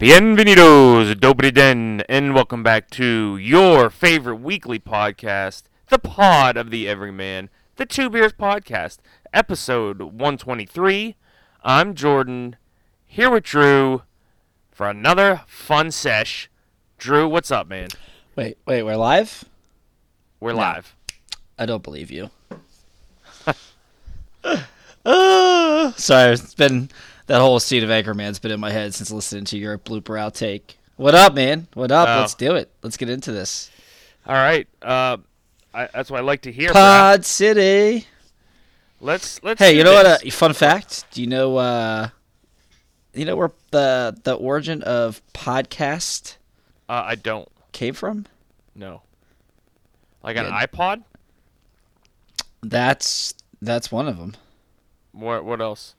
Bienvenidos, Dobry Den, and welcome back to your favorite weekly podcast, the Pod of the Everyman, the Two Beers Podcast, episode 123. I'm Jordan, here with Drew for another fun sesh. Drew, what's up, man? Wait, wait, we're live? We're No. live. I don't believe you. uh, sorry, it's been that whole scene of Anchorman's been in my head since listening to your blooper outtake. What up, man? What up? Oh. Let's do it. Let's get into this. All right, uh, I, that's what I like to hear. Pod City. Let's let's. Hey, you know this. what? A fun fact. Do you know? uh You know where the the origin of podcast Uh, I don't came from? No. Like an Good. iPod? That's that's one of them. What what else?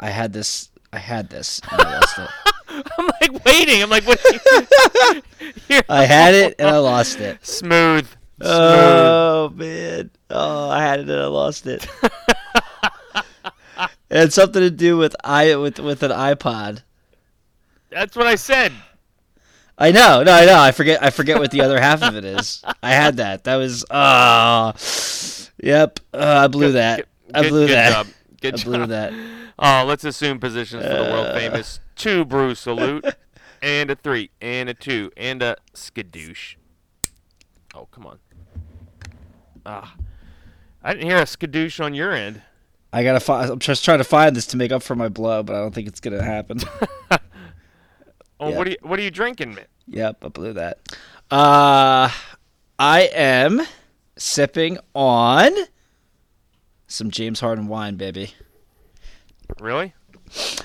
I had this. I had this. And I lost it. I'm like waiting. I'm like, what? I had it and I lost it. Smooth. Smooth. Oh man! Oh, I had it and I lost it. it had something to do with i with with an iPod. That's what I said. I know, no, I know. I forget. I forget what the other half of it is. I had that. That was. Oh, yep. Uh, I blew that. I Good- blew good that. Job. Good I job. blew that. Oh, let's assume positions for the world Uh. famous two brew salute, and a three, and a two, and a skadoosh. Oh, come on. Ah, I didn't hear a skadoosh on your end. I gotta find. I'm just trying to find this to make up for my blow, but I don't think it's gonna happen. Oh, Yeah. what are you what are you drinking, man? Yep, I blew that. Uh, I am sipping on some James Harden wine, baby. Really?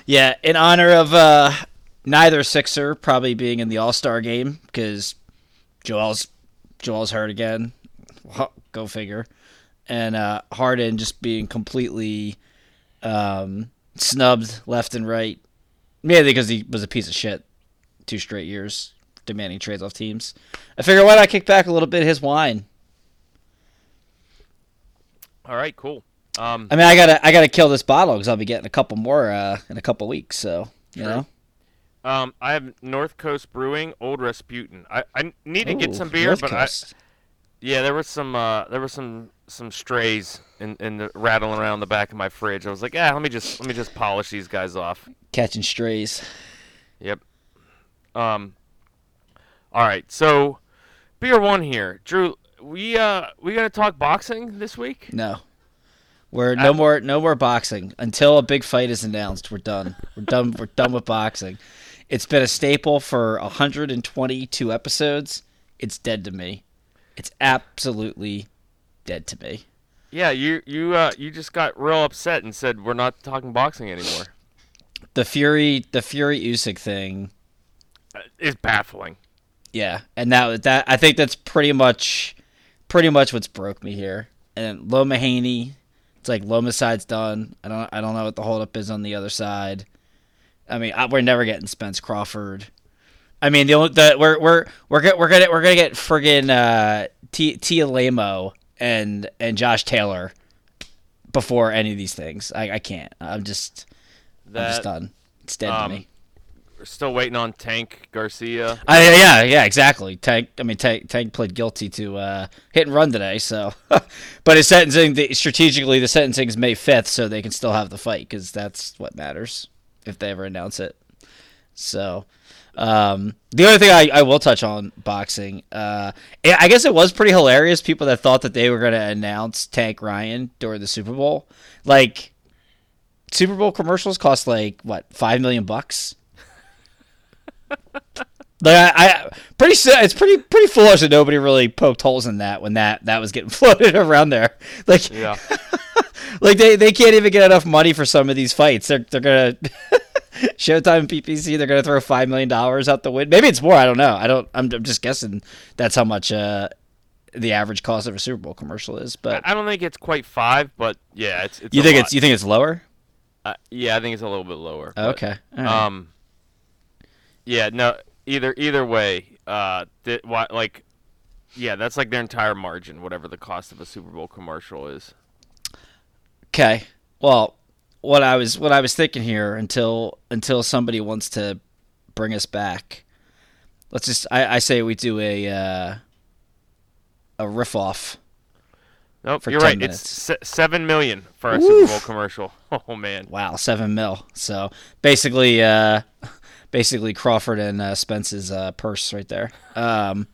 Yeah, in honor of uh, neither Sixer probably being in the All Star game because Joel's Joel's hurt again. Go figure. And uh, Harden just being completely um, snubbed left and right, mainly because he was a piece of shit two straight years, demanding trades off teams. I figure why not kick back a little bit his wine. All right, cool. Um, I mean, I gotta I gotta kill this bottle because I'll be getting a couple more uh, in a couple weeks. So you Sure. know. um, I have North Coast Brewing Old Rasputin. I, I need to get some beer, North but I, Yeah, there was some uh, there was some some strays in, in the rattling around the back of my fridge. I was like, yeah, let me just let me just polish these guys off. catching strays. Yep. Um. All right, so beer one here, Drew. We uh we gonna talk boxing this week? No. We're no more no more boxing until a big fight is announced. We're done. We're done. We're done with boxing. It's been a staple for 122 episodes. It's dead to me. It's absolutely dead to me. Yeah, you you uh you just got real upset and said we're not talking boxing anymore. The Fury, the Fury Usyk thing. is baffling. Yeah, and that that I think that's pretty much, pretty much what's broke me here. And Loma Haney, it's like Loma side's done. I don't I don't know what the holdup is on the other side. I mean, I, we're never getting Spence Crawford. I mean, the only the we're we're we're gonna we're gonna we're gonna get friggin' uh, T Tia Lamo and and Josh Taylor before any of these things. I I can't. I'm just I'm just done. It's dead um, to me. Still waiting on Tank Garcia. I, yeah, yeah, exactly. Tank. I mean, Tank, Tank guilty to uh, hit and run today. So, but his sentencing, the, strategically, the sentencing is May fifth, so they can still have the fight because that's what matters if they ever announce it. So, um, the other thing I, I will touch on boxing, uh, I I guess it was pretty hilarious. People that thought that they were going to announce Tank Ryan during the Super Bowl, like Super Bowl commercials cost like what five million bucks. Like I, I pretty it's pretty pretty foolish that nobody really poked holes in that when that that was getting floated around there. Like Yeah. like they, they can't even get enough money for some of these fights. They're they're gonna Showtime PPV. They're gonna throw five million dollars out the window. Maybe it's more. I don't know. I don't. I'm, I'm just guessing. That's how much uh, the average cost of a Super Bowl commercial is. But I don't think it's quite five, but yeah, it's. it's you think lot. it's you think it's lower? Uh, yeah, I think it's a little bit lower. but, Okay. Right. Um. Yeah. No. Either either way, uh, th- why, like, yeah, that's like their entire margin, whatever the cost of a Super Bowl commercial is. Okay. Well, what I was what I was thinking here until until somebody wants to bring us back. Let's just I, I say we do a uh, a riff off. Nope, for you're 10 right. minutes. It's se- seven million for a. Super Bowl commercial. Oh man. Wow, seven mil. So basically, uh, basically Crawford and uh, Spence's uh, purse right there. Um,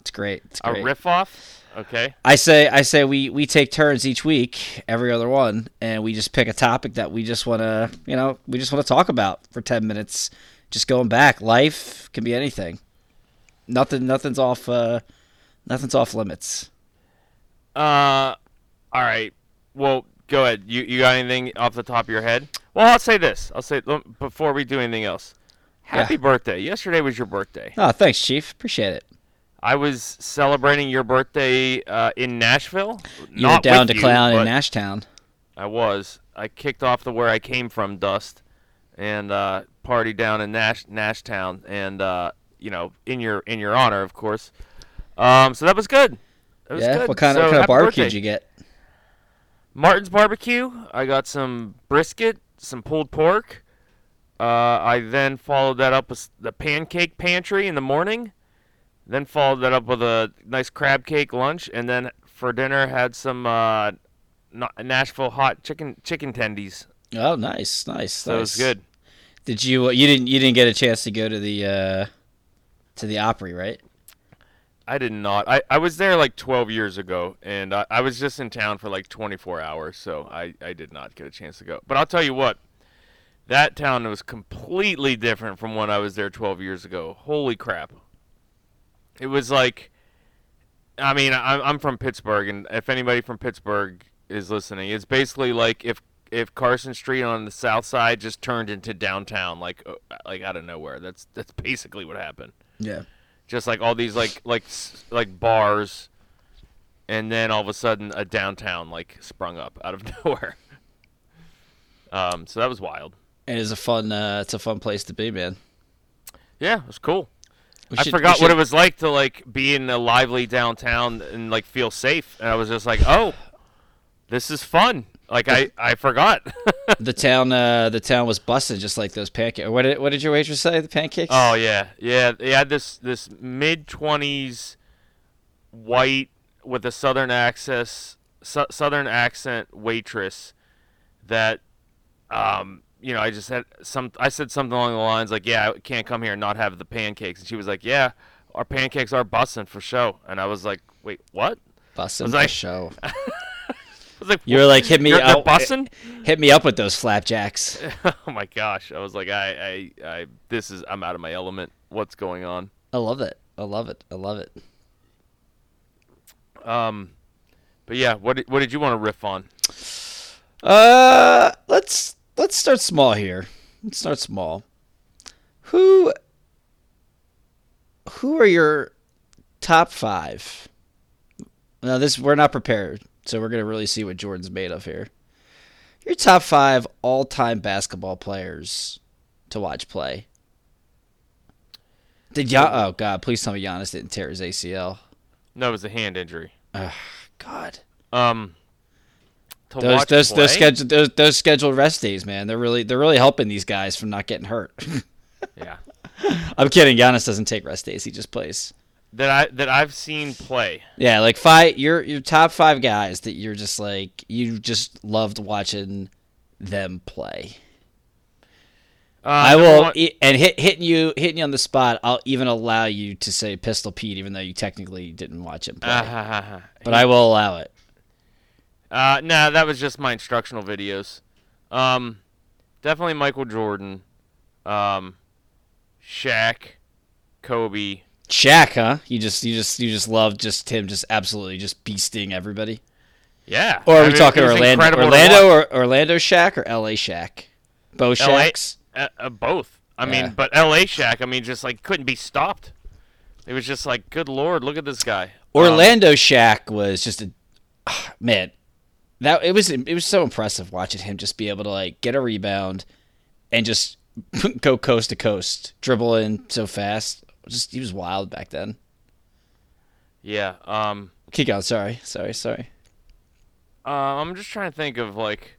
it's great. It's A great. riff off. Okay. I say I say we we take turns each week, every other one, and we just pick a topic that we just want to, you know, we just want to talk about for 10 minutes. Just going back, life can be anything. Nothing nothing's off uh nothing's off limits. Uh, all right. Well, go ahead. You you got anything off the top of your head? Well, I'll say this. I'll say before we do anything else. Happy Yeah. birthday! Yesterday was your birthday. Oh, thanks, chief. Appreciate it. I was celebrating your birthday uh, in Nashville. You were Not down with to you, clown in Nashtown. I was. I kicked off the where I came from dust, and uh, party down in Nash Nashtown, and uh, you know, in your in your honor, of course. Um, so that was good. That was Yeah. good. What kind So, of what kind of barbecue birthday. did you get? Martin's Barbecue. I got some brisket, some pulled pork. Uh, I then followed that up with the pancake pantry in the morning. Then followed that up with a nice crab cake lunch, and then for dinner had some uh, Nashville hot chicken chicken tendies. Oh, nice, nice. So it was good. Did you you didn't you didn't get a chance to go to the uh to the Opry, right? I did not. I, I was there like 12 years ago, and I, I was just in town for like 24 hours, so I, I did not get a chance to go. But I'll tell you what, that town was completely different from when I was there 12 years ago. Holy crap. It was like, I mean, I'm, I'm from Pittsburgh, and if anybody from Pittsburgh is listening, it's basically like if if Carson Street on the south side just turned into downtown, like uh, like out of nowhere. That's that's basically what happened Yeah. just like all these like like like bars and then all of a sudden a downtown like sprung up out of nowhere um so that was wild It is a fun uh it's a fun place to be, man. yeah it was cool We i should- forgot what it was like to like be in a lively downtown and like feel safe and i was just like oh this is fun like i i forgot the town uh the town was busted just like those pancakes. What did what did your waitress say? The pancakes? Oh yeah, yeah. They had this this mid twenties white with a southern access su- southern accent waitress that um you know I just had some I said something along the lines like yeah I can't come here and not have the pancakes and she was like yeah our pancakes are bussin' for show and I was like wait what busting for like- show. I was like You were like hit me You're- out bussin'? hit me up with those flapjacks. oh my gosh I was like I, I I this is I'm out of my element what's going on I love it. I love it. I love it. Um, but yeah, what what did you want to riff on? Uh, let's let's start small here. Let's start small. Who who are your top five? Now this we're not prepared, so we're gonna really see what Jordan's made of here. Your top five all-time basketball players to watch play. Did ya? Oh God! Please tell me Giannis didn't tear his ACL. No, it was a hand injury. God. Um, to Those watch those play? those scheduled those, those scheduled rest days, man. They're really they're really helping these guys from not getting hurt. yeah, I'm kidding. Giannis doesn't take rest days. He just plays. that I that I've seen play. Yeah, like five your your top five guys that you're just like you just loved watching them play. Uh, I will and hit hitting you hitting you on the spot. I'll even allow you to say Pistol Pete, even though you technically didn't watch him play. Uh, but I will allow it. Uh, nah, that was just my instructional videos. Um, definitely Michael Jordan, um, Shaq, Kobe. Shaq, huh? You just you just you just love just him just absolutely just beasting everybody. Yeah. Or are I we mean, talking Orlando, Orlando, or Orlando Shaq, or L.A. Shaq? Both LA? Uh, uh, both. I Yeah. mean, but L.A. Shaq. I mean, just like couldn't be stopped. It was just like, good lord, look at this guy. Um, Orlando Shaq was just a man. That it was it was so impressive watching him just be able to like get a rebound and just go coast to coast, dribble in so fast. Just he was wild back then. yeah. Um. Keep going. Sorry, sorry, sorry. Uh, I'm just trying to think of like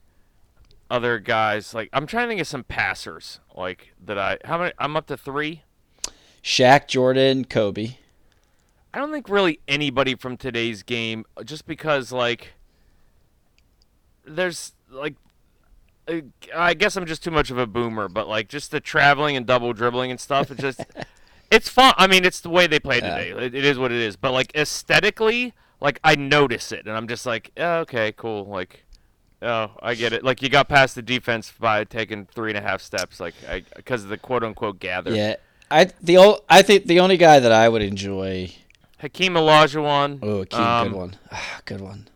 other guys like I'm trying to think of some passers like that I how many I'm up to three. Shaq, Jordan, Kobe. I don't think really anybody from today's game just because like there's like I guess I'm just too much of a boomer, but like just the traveling and double dribbling and stuff. It's just it's fun. I mean, it's the way they play today. It, it is what it is. But like aesthetically, like I notice it, and I'm just like, oh, okay, cool. Like, oh, I get it. Like you got past the defense by taking three and a half steps, like because of the quote unquote gather. Yeah, I the ol- I think the only guy that I would enjoy. Hakeem Olajuwon. Oh, Hakeem, um, good one. Ah, good one.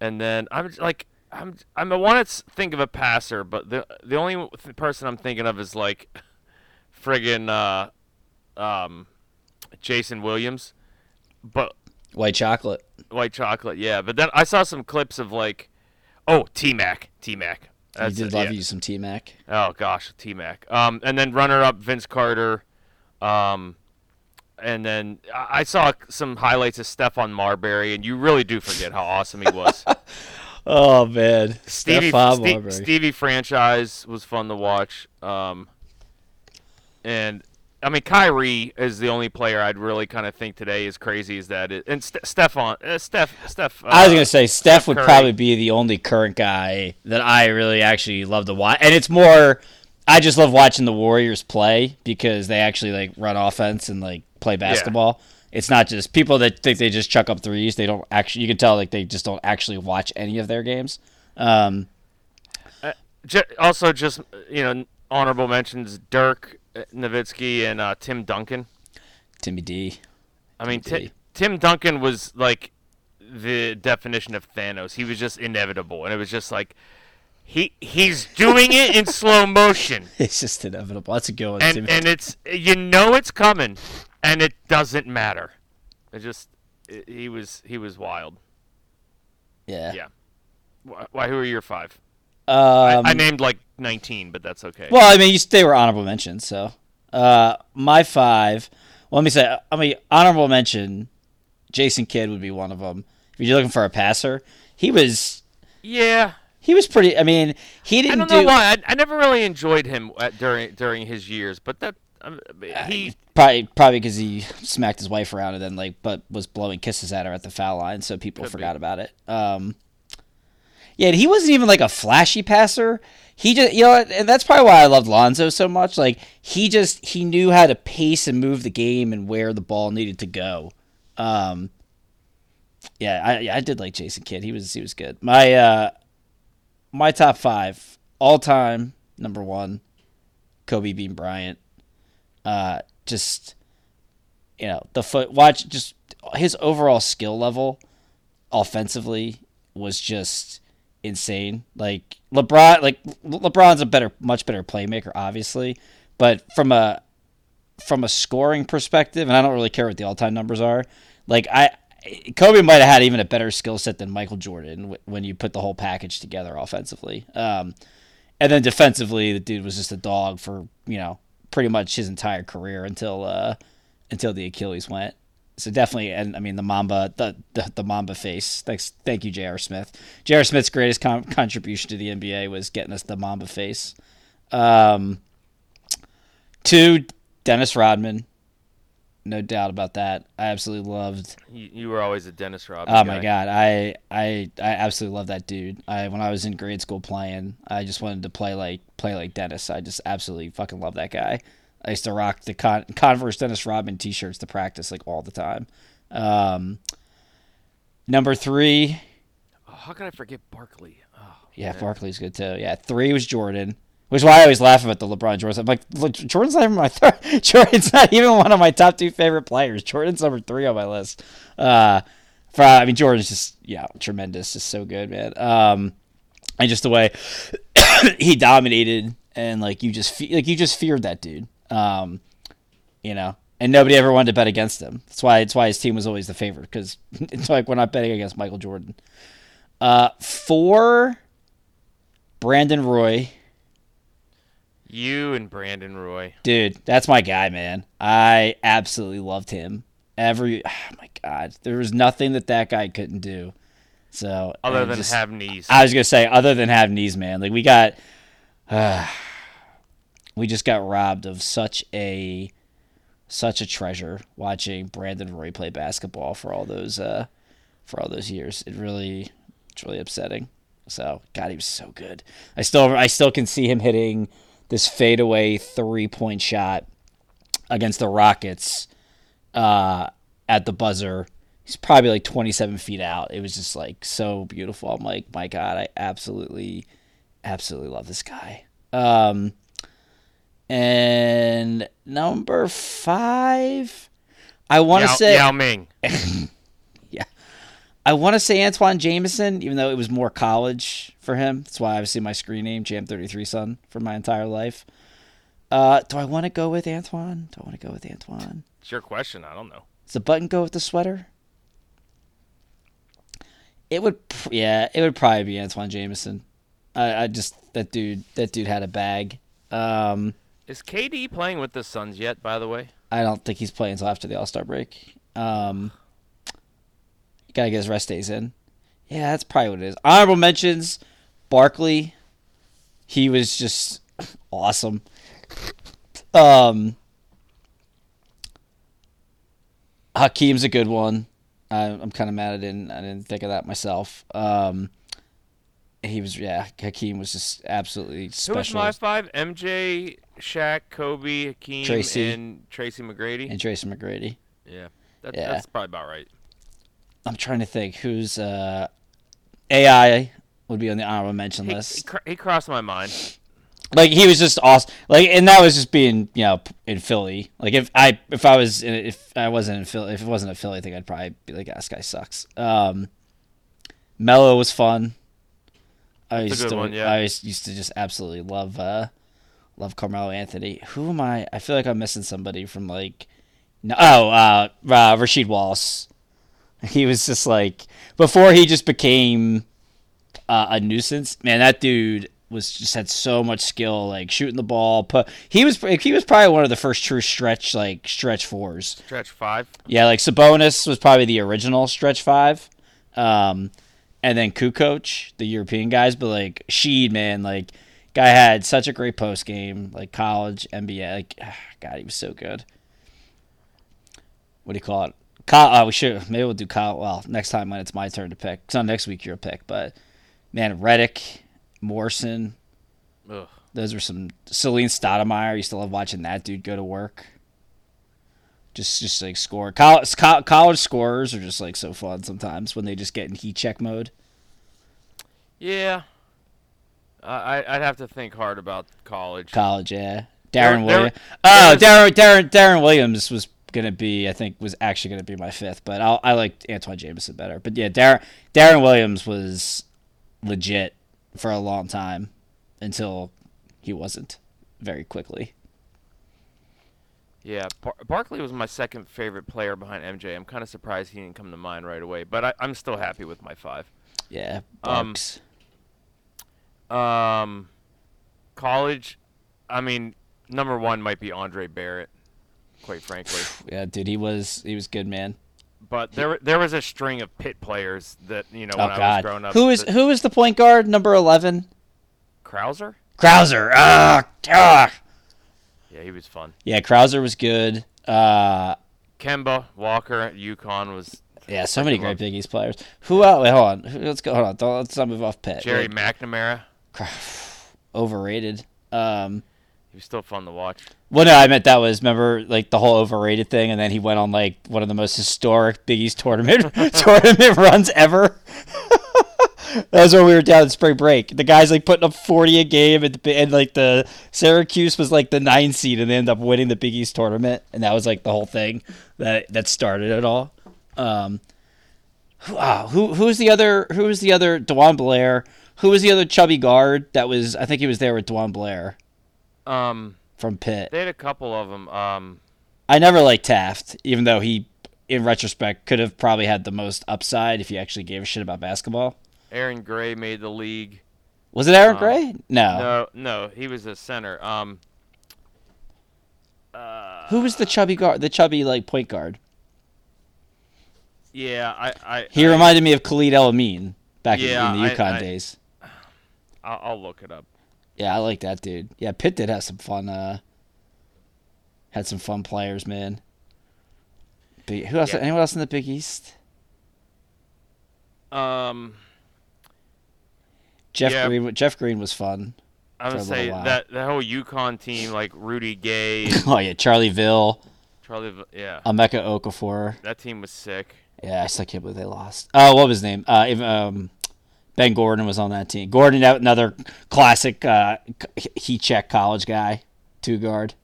And then I'm just, like, I'm I'm I want to think of a passer, but the the only th- person I'm thinking of is like, friggin' uh, um, Jason Williams, but White chocolate. white chocolate, yeah. But then I saw some clips of like, oh T Mac, T Mac. You did love you some T Mac. Oh gosh, T Mac. Um, and then runner up Vince Carter, um, and then I I saw some highlights of Stephon Marbury, and you really do forget how awesome he was. Oh man, Stevie, Stephon Ste- Marbury. Stevie franchise was fun to watch. Um, and I mean, Kyrie is the only player I'd really kind of think today is crazy as that is, and Ste- Stephon, uh, Steph, Steph. Uh, I was gonna say Steph would Curry. probably be the only current guy that I really actually love to watch, and it's more. I just love watching the Warriors play because they actually like run offense and like play basketball. It's not just people that think they just chuck up threes. They don't actually. You can tell like they just don't actually watch any of their games. Um, Ju- also, just you know, honorable mentions: Dirk uh, Nowitzki and uh, Tim Duncan. Timmy D. I mean, Timothy. Ti- Tim Duncan was like the definition of Thanos. He was just inevitable, and it was just like he he's doing it in slow motion, It's just inevitable. That's a good one. and and it's you know it's coming, and it doesn't matter. It just it, he was he was wild. yeah. Yeah. Why? why who are your five? Um, I, I named like nineteen, but that's okay. Well, I mean, you, they were honorable mentions. So, uh, my five. Well, let me say, I mean, honorable mention. Jason Kidd would be one of them. If you're looking for a passer, he was yeah. he was pretty. I mean, he didn't I don't do know why. I, I never really enjoyed him at, during during his years, but that um, he probably probably because he smacked his wife around and then like, but was blowing kisses at her at the foul line, so people Could be. forgot about it. Um, yeah, and he wasn't even like a flashy passer. He just, you know, and that's probably why I loved Lonzo so much. Like he just he knew how to pace and move the game and where the ball needed to go. Um, yeah, I I did like Jason Kidd. He was he was good. My uh, my top five all time number one, Kobe Bean Bryant. Uh, just you know the foot watch just his overall skill level offensively was just insane. Like LeBron, like LeBron's a better, much better playmaker, obviously, but from a from a scoring perspective, and I don't really care what the all time numbers are. Like I, Kobe might have had even a better skill set than Michael Jordan wh- when you put the whole package together offensively. Um, and then defensively, the dude was just a dog for you know pretty much his entire career until uh, until the Achilles went. So definitely, and I mean the Mamba, the the, the Mamba face. Thanks, thank you, J.R. Smith. J.R. Smith's greatest con- contribution to the NBA was getting us the Mamba face. Um, two, Dennis Rodman, no doubt about that. I absolutely loved. you, you were always a Dennis Rodman. Oh my god, I I I absolutely love that dude. I when I was in grade school playing, I just wanted to play like play like Dennis. I just absolutely fucking love that guy. I used to rock the Con- Converse Dennis Rodman t-shirts to practice like all the time. Um, number three. how can I forget Barkley? Oh, yeah, man. Barkley's good too. Yeah, three was Jordan, which is why I always laugh about the LeBron Jordan. I'm like, look, Jordan's not even my third. Jordan's not even one of my top two favorite players. Jordan's number three on my list. Uh, for, I mean, Jordan's just yeah, tremendous, just so good, man. Um, and just the way he dominated, and like you just fe- like you just feared that dude. Um, you know, and nobody ever wanted to bet against him. That's why it's why his team was always the favorite because it's like we're not betting against Michael Jordan. Uh, four, Brandon Roy, You and Brandon Roy. dude, that's my guy, man. I absolutely loved him. Every, oh my god, there was nothing that that guy couldn't do. So Other than just- have knees. I was gonna say, other than have knees, man, like we got, uh, we just got robbed of such a, such a treasure watching Brandon Roy play basketball for all those, uh, for all those years. It really, it's really upsetting. So God, he was so good. I still, I still can see him hitting this fadeaway three point shot against the Rockets, uh, at the buzzer. He's probably like 27 feet out. It was just like so beautiful. I'm like, my God, I absolutely, absolutely love this guy. Um, and number five, I want to say, Yao Ming. yeah, I want to say Antawn Jamison, even though it was more college for him. That's why obviously my screen name, Jam33 Son, for my entire life. Uh, do I want to go with Antawn? Do I want to go with Antawn? It's your question. I don't know. Does the button go with the sweater? It would, yeah, it would probably be Antawn Jamison. I, I just that dude, that dude had a bag. Um, Is KD playing with the Suns yet? By the way, I don't think he's playing until after the All Star break. Um, gotta get his rest days in. Yeah, that's probably what it is. Honorable mentions: Barkley. He was just awesome. Um, Hakeem's a good one. I, I'm kind of mad I didn't I didn't think of that myself. Um, he was yeah. Hakeem was just absolutely special. who was my five? MJ, Shaq, Kobe, Hakeem, Tracy. and Tracy McGrady. and Tracy McGrady. yeah, that, Yeah. that's probably about right. I'm trying to think who's uh, AI would be on the honorable mention He, he, list. cr- he crossed my mind. Like he was just awesome. Like and that was just being you know in Philly. Like if I if I was in, if I wasn't in Philly if it wasn't a Philly thing I'd probably be like "Ah, this guy sucks. Um, Melo was fun. I That's used to one, yeah. I used to just absolutely love uh love Carmelo Anthony. Who am I? I feel like I'm missing somebody from like no oh uh, uh Rasheed Wallace. He was just like before he just became uh, a nuisance. Man, that dude was just had so much skill, like shooting the ball. Put he was he was probably one of the first true stretch like stretch fours. Stretch five. Yeah, like Sabonis was probably the original stretch five, um, and then Kukoc, the European guys. But like Sheed, man, like guy had such a great post game, like college, NBA. Like God, he was so good. What do you call it? Kyle, uh, we should maybe we'll do Kyle. Well, next time when it's my turn to pick. It's not next week your pick, but man, Reddick, Morrison, Ugh. those were some Salim Stoudamire. You still love watching that dude go to work. Just, just like score. College, co- college scorers are just like so fun sometimes when they just get in heat check mode. Yeah. I I- I'd have to think hard about college. College, yeah. Deron Williams. Oh, was- Deron, Deron, Deron Williams was gonna be. I think was actually gonna be my fifth, but I'll, I liked Antawn Jamison better. But yeah, Deron, Deron Williams was legit for a long time until he wasn't very quickly. Yeah, Bar- Barkley was my second favorite player behind MJ. I'm kind of surprised he didn't come to mind right away, but I, I'm still happy with my five. Yeah, Um, Um, college, I mean, number one might be Andre Barrett, quite frankly. yeah, dude, he was he was good, man. But there there was a string of Pitt players that you know Oh when I was growing up. who is that- who is the point guard number eleven? Krauser? Krauser. Ah, ah. Yeah, he was fun. Yeah, Krauser was good. Uh, Kemba Walker UConn was yeah, so many great love- Big East players. Who else? Wait, hold on. Let's go. Hold on. Don't, let's not move off Pitt. Gerry Wait. McNamara. overrated. Um, He was still fun to watch. well, no, I meant that was remember like the whole overrated thing, and then he went on like one of the most historic Big East tournament tournament runs ever. that was when we were down in spring break. The guys like putting up forty a game, and, and like the Syracuse was like the nine seed, and they end up winning the Big East tournament, and that was like the whole thing that that started it all. Um, who, ah, who who's the other? Who was the other? DeJuan Blair. Who was the other chubby guard that was? I think he was there with DeJuan Blair Um, from Pitt. they had a couple of them. Um, I never liked Taft, even though he, in retrospect, could have probably had the most upside if he actually gave a shit about basketball. Aaron Gray made the league. Was it Aaron Uh, Gray? No. No, no, he was a center. Um, uh, Who was the chubby guard? The chubby like point guard. yeah, I, I, He I- reminded me of Khalid El Amin. back Yeah, in, in the UConn I- days. I'll, I'll look it up. Yeah, I like that dude. Yeah, Pitt did have some fun. Uh, had some fun players, man. Big, who else? Yeah. Anyone else in the Big East? Um, Jeff Yeah. Green. Jeff Green was fun. I would say that the whole UConn team, like Rudy Gay, Oh yeah, Charlie Ville, Charlie, yeah, Emeka Okafor. that team was sick. Yeah, I still can't believe they lost. Oh, what was his name? Uh, um, Ben Gordon was on that team. Gordon, another classic uh, heat check college guy, two guard.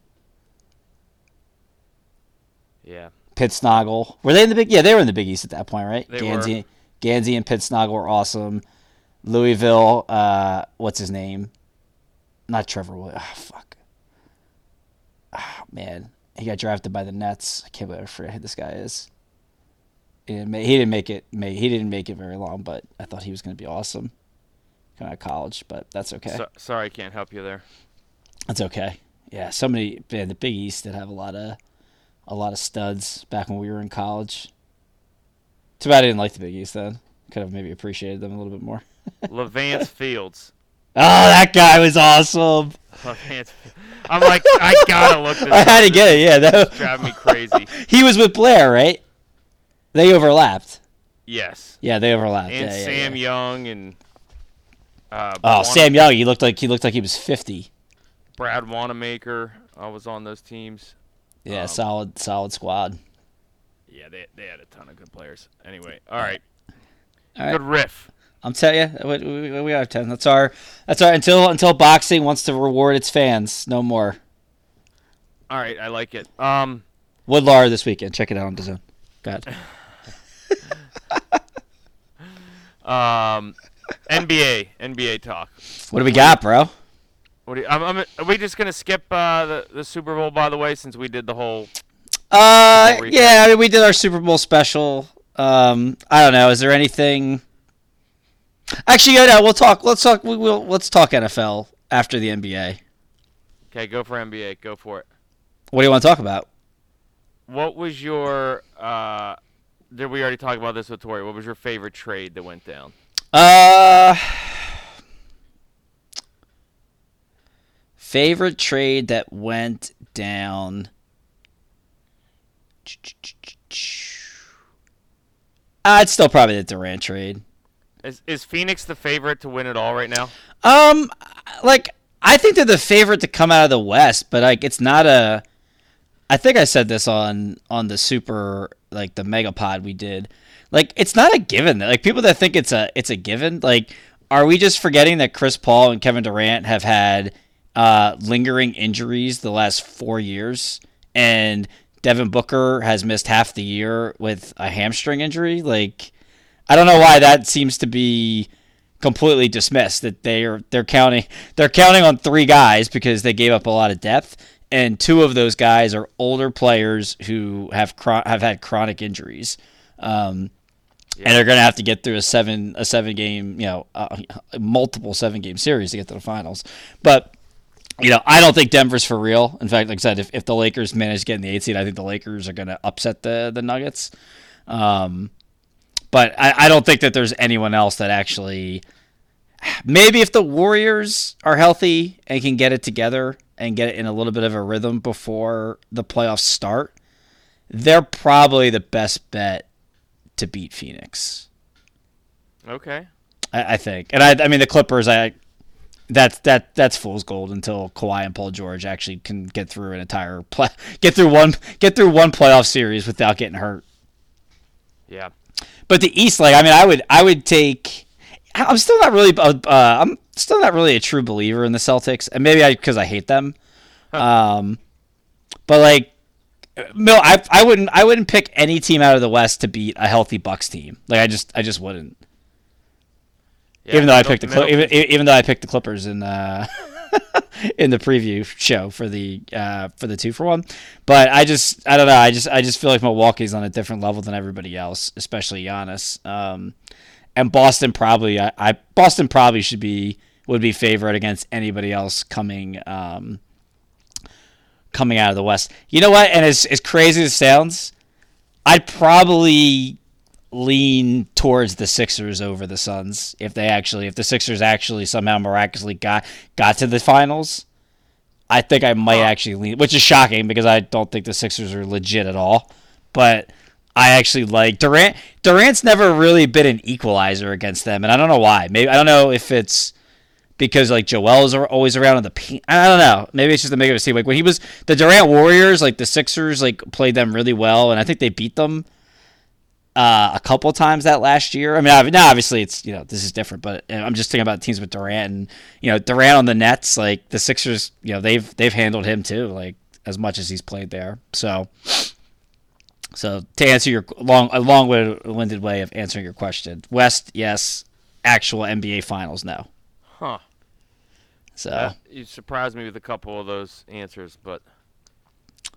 Yeah, Pittsnogle. Were they in the big? Yeah, they were in the Big East at that point, right? They Gansey, Gansey and Pittsnogle were awesome. Louisville. Uh, what's his name? Not Trevor Williams. Oh, fuck. Oh, man, he got drafted by the Nets. I can't believe I forget who this guy is. He didn't make, he didn't make it. He didn't make it very long, but I thought he was going to be awesome. Coming out of college, but that's okay. so, sorry I can't help you there. That's okay. Yeah, so many man, the Big East did have a lot of a lot of studs back when we were in college. Too bad I didn't like the Big East then. Could have maybe appreciated them a little bit more. Levance Fields. Oh, that guy was awesome. Levance. I'm like, I gotta look this. I had to get it. Yeah, that was driving me crazy. he was with Blair, right? They overlapped. Yes, Yeah, they overlapped. and yeah, Sam yeah. Young and uh, Oh, Sam Young. He looked like he looked like he was fifty. Brad Wanamaker. I was on those teams. Yeah, Um, solid, solid squad. Yeah, they they had a ton of good players. Anyway, all right, All right. good riff. I'm telling you, we, we, we are ten. That's our, that's our until until boxing wants to reward its fans. No more. All right, I like it. Um, Woodlar this weekend. Check it out on the zone. Go ahead. um, NBA NBA talk. What do we got, bro? What do you, I'm, I'm, are we just gonna skip uh, the the Super Bowl by the way since we did the whole? Uh, yeah, I mean, we did our Super Bowl special. Um, I don't know. Is there anything? Actually, yeah, no, we'll talk. Let's talk. We will. Let's talk NFL after the NBA. Okay, go for NBA. Go for it. What do you want to talk about? What was your? Uh, did we already talk about this with Tori? What was your favorite trade that went down? Uh, favorite trade that went down. I'd still probably the Durant trade. Is is Phoenix the favorite to win it all right now? Um, like I think they're the favorite to come out of the West, but like it's not a. I think I said this on on the super like the megapod we did. Like it's not a given. Like people that think it's a it's a given. Like are we just forgetting that Chris Paul and Kevin Durant have had uh, lingering injuries the last four years, and Devin Booker has missed half the year with a hamstring injury? Like I don't know why that seems to be completely dismissed that they are they're counting they're counting on three guys because they gave up a lot of depth and two of those guys are older players who have chron- have had chronic injuries um, and they're going to have to get through a seven a seven game you know uh, multiple seven game series to get to the finals but you know, I don't think Denver's for real. In fact, like I said, if, if the Lakers manage to get in the eight seed, I think the Lakers are going to upset the the Nuggets. Um, but I, I don't think that there's anyone else that actually. Maybe if the Warriors are healthy and can get it together and get it in a little bit of a rhythm before the playoffs start, they're probably the best bet to beat Phoenix. Okay. I, I think, and I, I mean the Clippers. I that's that that's fool's gold until Kawhi and Paul George actually can get through an entire play, get through one get through one playoff series without getting hurt. Yeah. But the East, like I mean, I would I would take. I'm still not really uh, uh, I'm still not really a true believer in the Celtics, and maybe I because I hate them. Um, but like. No, I I wouldn't I wouldn't pick any team out of the West to beat a healthy Bucks team. Like I just I just wouldn't. yeah even though I picked the middle- even, even though I picked the Clippers in uh, in the preview show for the uh, for the two for one, but I just I don't know I just I just feel like Milwaukee's on a different level than everybody else, especially Giannis. Um, and Boston probably I, I Boston probably should be would be favorite against anybody else coming um, coming out of the West. You know what? And as as crazy as it sounds, I'd probably lean towards the Sixers over the Suns if they actually if the Sixers actually somehow miraculously got got to the finals. I think I might actually lean, which is shocking because I don't think the Sixers are legit at all. But I actually like Durant. Durant's never really been an equalizer against them, and I don't know why. Maybe I don't know if it's because like Joel is always around on the paint. I don't know. Maybe it's just the make of a Like when he was the Durant Warriors, like the Sixers like played them really well, and I think they beat them uh, a couple times that last year. I mean, now obviously it's you know this is different, but I'm just thinking about teams with Durant and you know Durant on the Nets. Like the Sixers, you know they've they've handled him too, like as much as he's played there. So, so to answer your long a long-winded way of answering your question, West yes, actual NBA Finals no. Huh. So uh, you surprised me with a couple of those answers, but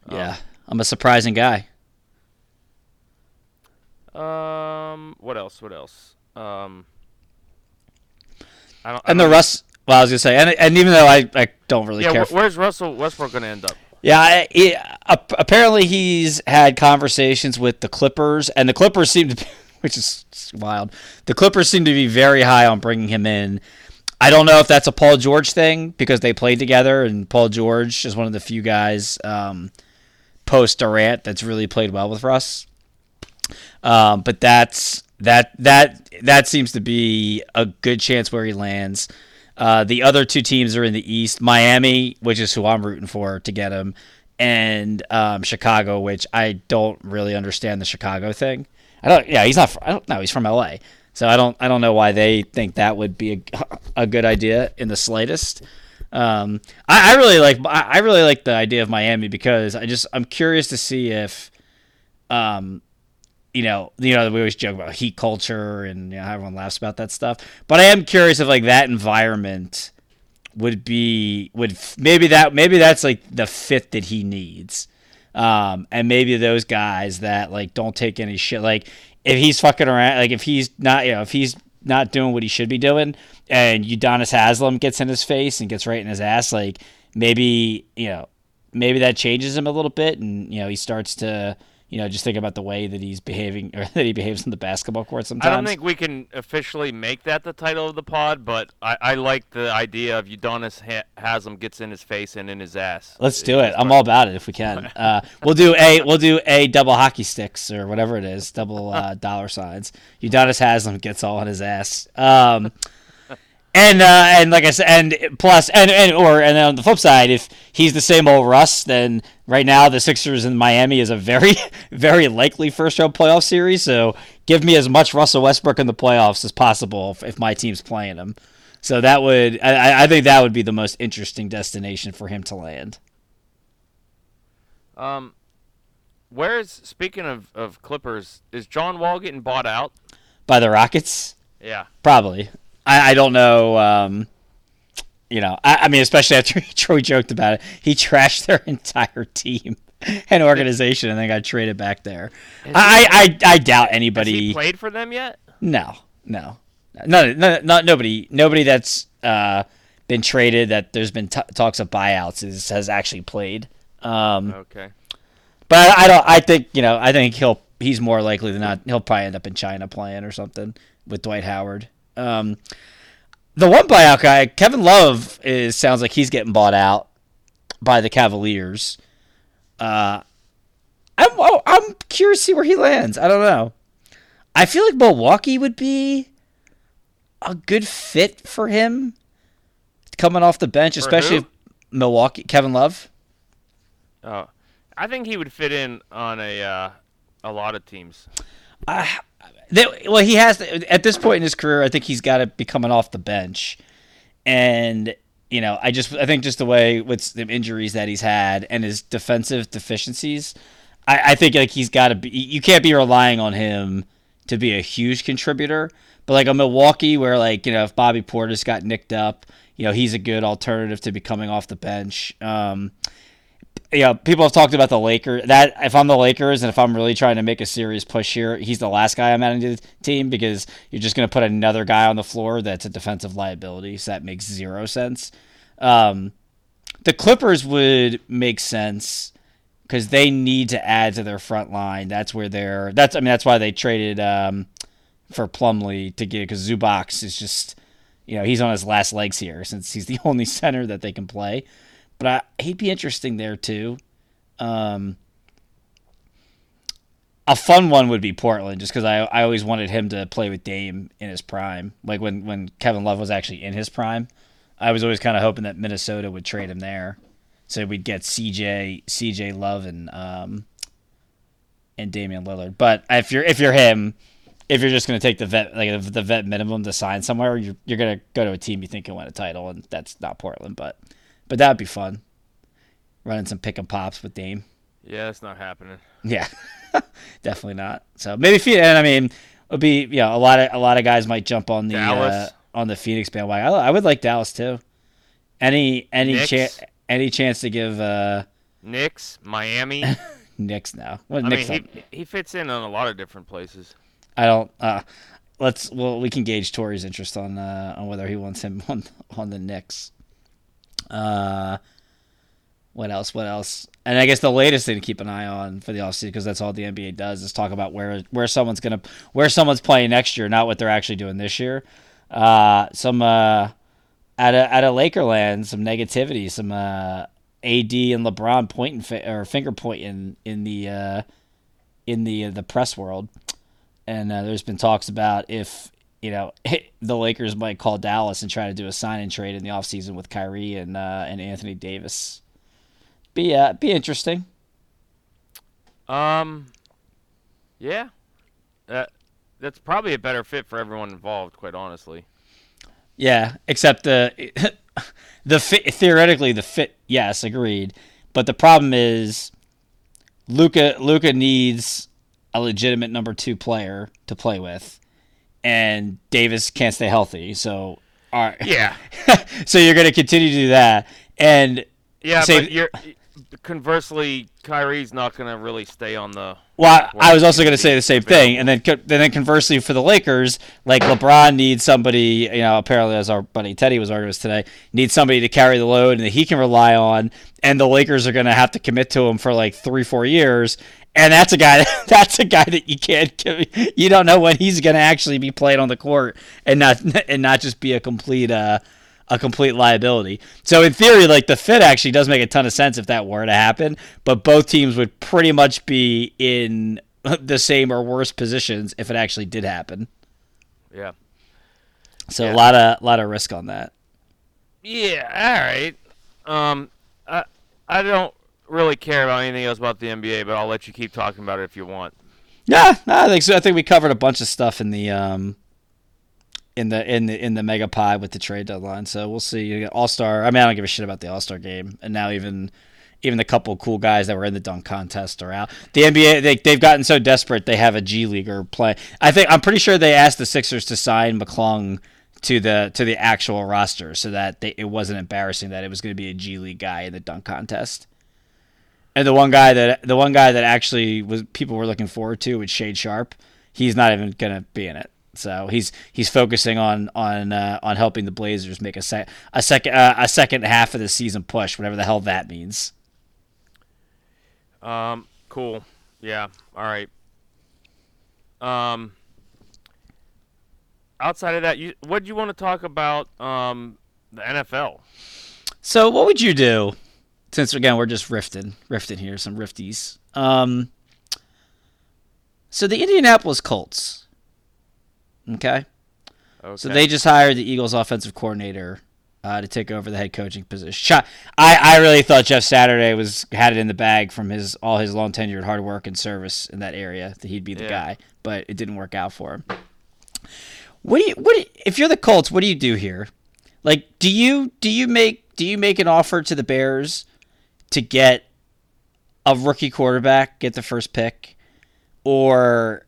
um, yeah, I'm a surprising guy. Um, what else? What else? Um, I don't. I and the Russ. Well, I was gonna say, and, and even though I, I don't really yeah, care. where's Russell Westbrook gonna end up? Yeah, it, apparently he's had conversations with the Clippers, and the Clippers seem to, be, which is wild. The Clippers seem to be very high on bringing him in. I don't know if that's a Paul George thing because they played together, and Paul George is one of the few guys um, post Durant that's really played well with Russ. Um, but that's that that that seems to be a good chance where he lands. Uh, the other two teams are in the East: Miami, which is who I'm rooting for to get him, and um, Chicago, which I don't really understand the Chicago thing. I don't. Yeah, he's not. I don't. He's from LA, so I don't. I don't know why they think that would be a, a good idea in the slightest. Um, I, I really like. I really like the idea of Miami because I just I'm curious to see if um, you know, you know, we always joke about heat culture and you know, everyone laughs about that stuff. But I am curious if like that environment would be would maybe that maybe that's like the fit that he needs. Um, and maybe those guys that like don't take any shit. Like if he's fucking around, like if he's not, you know, if he's not doing what he should be doing, and Udonis Haslem gets in his face and gets right in his ass, like maybe you know, maybe that changes him a little bit, and you know, he starts to you know, just think about the way that he's behaving or that he behaves on the basketball court sometimes. I don't think we can officially make that the title of the pod, but I, I like the idea of Udonis ha- Haslem gets in his face and in his ass. Let's do it. I'm all about it if we can. Uh, we'll do a we'll do a double hockey sticks or whatever it is, double uh, dollar signs. Udonis Haslem gets all in his ass. Um, and uh, and like I said, and plus, and, and or and then on the flip side, if he's the same old Russ, then right now the Sixers in Miami is a very very likely first round playoff series. So give me as much Russell Westbrook in the playoffs as possible if, if my team's playing him. So that would I, I think that would be the most interesting destination for him to land. Um, where's speaking of of Clippers, is John Wall getting bought out by the Rockets? Yeah, probably. I, I don't know. Um, you know, I, I, mean, especially after Troy joked about it, he trashed their entire team and organization, and then got traded back there. I, I, I doubt anybody played for them yet. No, no, no, no, not nobody. Nobody that's uh, been traded that there's been t- talks of buyouts is, has actually played. Um, okay, but I don't. I think you know. I think he'll. He's more likely than not. He'll probably end up in China playing or something with Dwight Howard. Um, the one buyout guy, Kevin Love, is sounds like he's getting bought out by the Cavaliers. Uh, I'm I'm curious to see where he lands. I don't know. I feel like Milwaukee would be a good fit for him coming off the bench, especially Milwaukee. Kevin Love. Oh, I think he would fit in on a uh, a lot of teams. Uh, well, he has to, at this point in his career. I think he's got to be coming off the bench, and you know, I just I think just the way with the injuries that he's had and his defensive deficiencies, I, I think like he's got to be. You can't be relying on him to be a huge contributor. But like a Milwaukee, where like you know if Bobby Portis got nicked up, you know he's a good alternative to be coming off the bench. Um, you know, people have talked about the Lakers. That if I'm the Lakers and if I'm really trying to make a serious push here, he's the last guy I'm adding to the team because you're just going to put another guy on the floor that's a defensive liability. So that makes zero sense. Um, the Clippers would make sense because they need to add to their front line. That's where they're. That's I mean that's why they traded um, for Plumlee to get because Zubac is just you know he's on his last legs here since he's the only center that they can play. But I, he'd be interesting there too. Um, a fun one would be Portland, just because I I always wanted him to play with Dame in his prime, like when when Kevin Love was actually in his prime. I was always kind of hoping that Minnesota would trade him there, so we'd get CJ CJ Love and um and Damian Lillard. But if you're if you're him, if you're just going to take the vet like the vet minimum to sign somewhere, you're you're going to go to a team you think can win a title, and that's not Portland. But but that'd be fun, running some pick and pops with Dame. Yeah, it's not happening. Yeah, definitely not. So maybe and I mean, it'll be you know a lot of a lot of guys might jump on the uh, on the Phoenix bandwagon. I, I would like Dallas too. Any any chance any chance to give uh Knicks, Miami, Knicks now. Well, I Knicks mean, he, he fits in on a lot of different places. I don't. uh Let's well, we can gauge Tori's interest on uh on whether he wants him on on the Knicks. Uh, what else? What else? And I guess the latest thing to keep an eye on for the offseason because that's all the NBA does is talk about where where someone's gonna where someone's playing next year, not what they're actually doing this year. Uh, some uh, at a at a Lakerland, some negativity, some uh, AD and LeBron pointing fi- or finger pointing in the uh, in the uh, the press world, and uh, there's been talks about if you know the Lakers might call Dallas and try to do a sign and trade in the offseason with Kyrie and uh, and Anthony Davis be uh, be interesting. Um, yeah, that that's probably a better fit for everyone involved. Quite honestly. Yeah, except the the fit theoretically the fit. Yes, agreed. But the problem is, Luca Luka needs a legitimate number two player to play with, and Davis can't stay healthy. So, all right. Yeah. so you're going to continue to do that, and yeah, but you're conversely, Kyrie's not going to really stay on the. Well, I was also going to say the same thing, and then and then conversely for the Lakers, like LeBron needs somebody, you know, apparently as our buddy Teddy was arguing with today, needs somebody to carry the load and that he can rely on, and the Lakers are going to have to commit to him for like three, four years, and that's a guy that's a guy that you can't give, you don't know when he's going to actually be played on the court and not and not just be a complete uh a complete liability. So in theory, like the fit actually does make a ton of sense if that were to happen, but both teams would pretty much be in the same or worse positions if it actually did happen. Yeah. So yeah. a lot of lot of risk on that. Yeah, all right. Um I I don't really care about anything else about the NBA, but I'll let you keep talking about it if you want. Yeah, I think so. I think we covered a bunch of stuff in the um in the in the in the mega pie with the trade deadline. So we'll see. All star. I mean, I don't give a shit about the All Star game, and now even even the couple cool guys that were in the dunk contest are out. The NBA they they've gotten so desperate they have a G leaguer play. I think I'm pretty sure they asked the Sixers to sign McClung to the to the actual roster so that they, it wasn't embarrassing that it was going to be a G League guy in the dunk contest. And the one guy that the one guy that actually was people were looking forward to was Shaedon Sharpe. He's not even going to be in it. So he's he's focusing on on uh, on helping the Blazers make a sec a second uh, a second half of the season push, whatever the hell that means. Um. Cool. Yeah. All right. Um. Outside of that, you what do you want to talk about? Um, the NFL. So what would you do? Since again we're just rifting, rifting here, some rifties. Um. So the Indianapolis Colts Okay. Okay. So they just hired the Eagles offensive coordinator uh, to take over the head coaching position. I, I really thought Jeff Saturday was had it in the bag from his all his long tenured hard work and service in that area that he'd be the yeah. guy, but it didn't work out for him. What do you what do you, if you're the Colts? What do you do here? Like, do you do you make do you make an offer to the Bears to get a rookie quarterback, get the first pick, or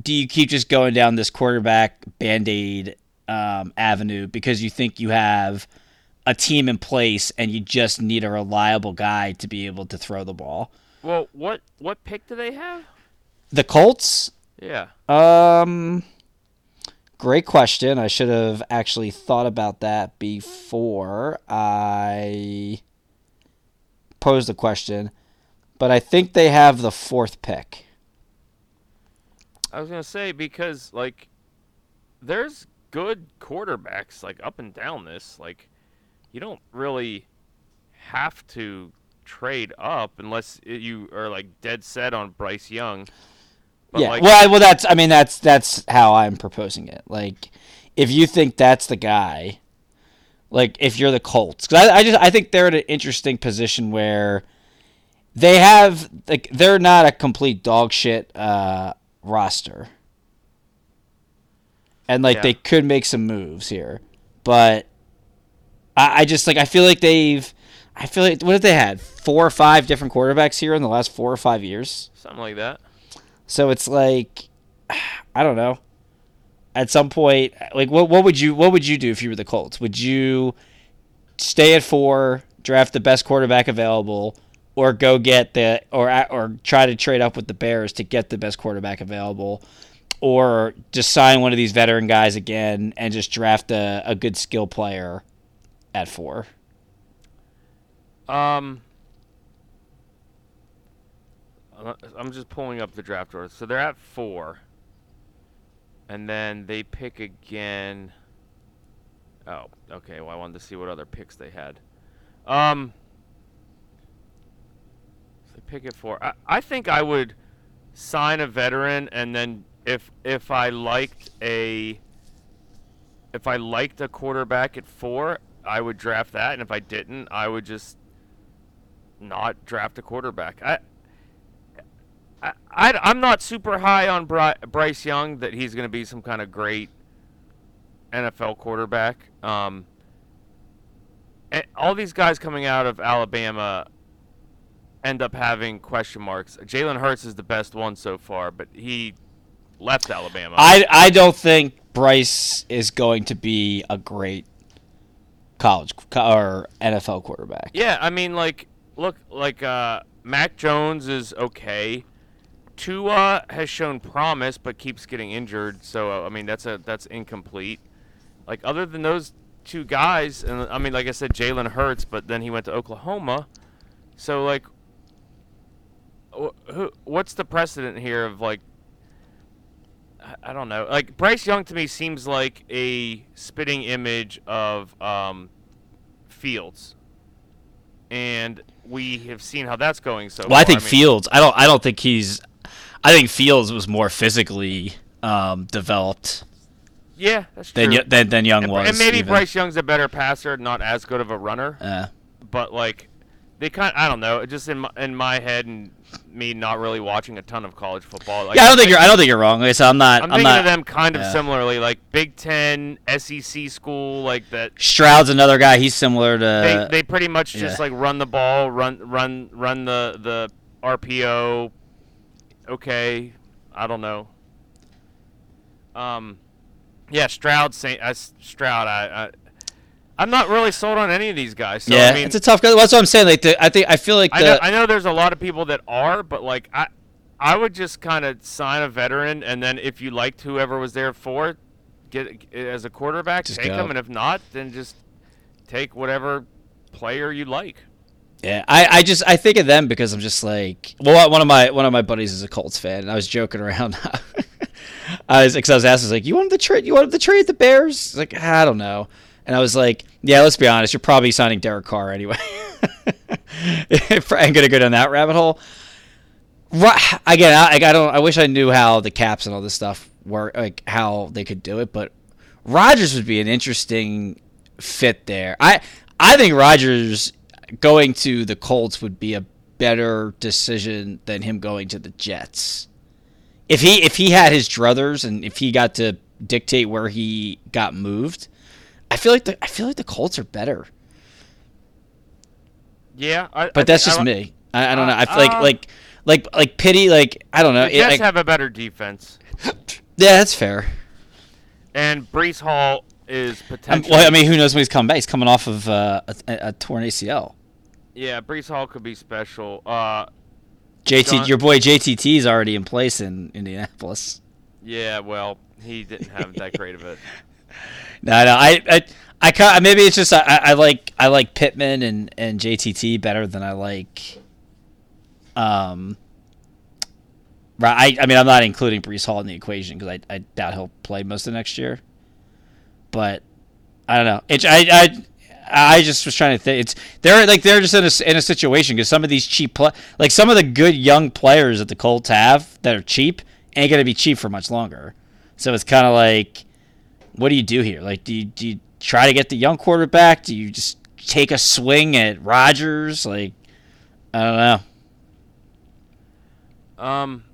do you keep just going down this quarterback band aid um, avenue because you think you have a team in place and you just need a reliable guy to be able to throw the ball? Well, what what pick do they have? The Colts. Yeah. Um. Great question. I should have actually thought about that before I posed the question. but I think they have the fourth pick. I was gonna say because like there's good quarterbacks like up and down this. Like you don't really have to trade up unless you are like dead set on Bryce Young. But, yeah. like, well, I, well, that's. I mean, that's that's how I'm proposing it. Like, if you think that's the guy, like if you're the Colts, because I, I just I think they're in an interesting position where they have like they're not a complete dog shit uh, roster, and like Yeah. they could make some moves here, but I, I just like I feel like they've. I feel like what have they had? Four or five different quarterbacks here in the last four or five years. something like that. So it's like I don't know. At some point, like what what would you what would you do if you were the Colts? Would you stay at 4, draft the best quarterback available or go get the or or try to trade up with the Bears to get the best quarterback available or just sign one of these veteran guys again and just draft a, a good skill player at 4? Um, I'm just pulling up the draft order. So they're at four, and then they pick again. Oh, okay. Well, I wanted to see what other picks they had. Um, so they pick at four. I, I think I would sign a veteran, and then if if I liked a if I liked a quarterback at four, I would draft that, and if I didn't, I would just not draft a quarterback. I, I, I am not super high on Bry, Bryce Young that he's going to be some kind of great NFL quarterback. Um, and all these guys coming out of Alabama end up having question marks. Jalen Hurts is the best one so far, but he left Alabama. I I don't think Bryce is going to be a great college or NFL quarterback. Yeah, I mean, like, look, like, uh, Mac Jones is okay. Tua has shown promise, but keeps getting injured. So, I mean, that's a that's incomplete. Like, other than those two guys, and I mean, like I said, Jalen Hurts, but then he went to Oklahoma. So, like, wh- who, what's the precedent here of like? I- I don't know. Like Bryce Young to me seems like a spitting image of um, Fields, and we have seen how that's going so Well, I think mean, Fields. I don't. I don't think he's. I think Fields was more physically um, developed Yeah, that's than true. than than Young and, was. and maybe even. Bryce Young's a better passer, not as good of a runner. Uh, but like they kind I don't know, just in my, in my head and me not really watching a ton of college football. Like, yeah, I don't think think- you're. I don't think you're wrong. Like I said, I'm not. I'm I'm, thinking not. of them kind of yeah. similarly, like Big Ten, SEC school, like that. Stroud's another guy. He's similar to. They they pretty much just like run the ball, run run run the the RPO. Okay, I don't know. Um, yeah, Stroud. Saint, uh, Stroud. I, I I'm not really sold on any of these guys. So, yeah, I mean, it's a tough guy. That's what I'm saying. Like, the, I think I feel like the. I know, I know there's a lot of people that are, but like I, I would just kind of sign a veteran, and then if you liked whoever was there for, get as a quarterback, take go. them, and if not, then just take whatever player you like. Yeah, I, I just I think of them because I'm just like well one of my one of my buddies is a Colts fan and I was joking around. I was because I was was like you wanted to trade you wanted to trade the Bears like ah, I don't know and I was like yeah let's be honest you're probably signing Derek Carr anyway. I'm gonna go down that rabbit hole. Right, again, I, I don't. I wish I knew how the caps and all this stuff work, like how they could do it. But Rodgers would be an interesting fit there. I I think Rodgers going to the Colts would be a better decision than him going to the Jets. If he if he had his druthers and if he got to dictate where he got moved, I feel like the I feel like the Colts are better. Yeah, I, I But that's think- just I me. I, I don't know. I feel like Uh, like like like pity. Like I don't know. The It- Jets like- have a better defense, yeah, that's fair. and Breece Hall is Um, potentially. well, I mean, who knows when he's coming back? He's coming off of uh, a, a torn ACL. Yeah, Breece Hall could be special. Uh, JT, John- your boy JTT is already in place in Indianapolis. yeah, well, he didn't have that great of it. No, no, I, I, I, ca- maybe it's just I, I like I like Pittman and and JTT better than I like Um, right. I, I mean, I'm not including Breece Hall in the equation because I, I doubt he'll play most of next year. But I don't know. It, I, I I just was trying to think. It's they're like they're just in a, in a situation because some of these cheap pl- like some of the good young players that the Colts have that are cheap ain't gonna be cheap for much longer. So it's kind of like, what do you do here? Like, do you, do you try to get the young quarterback? Do you just take a swing at Rodgers? Like, I don't know. Um,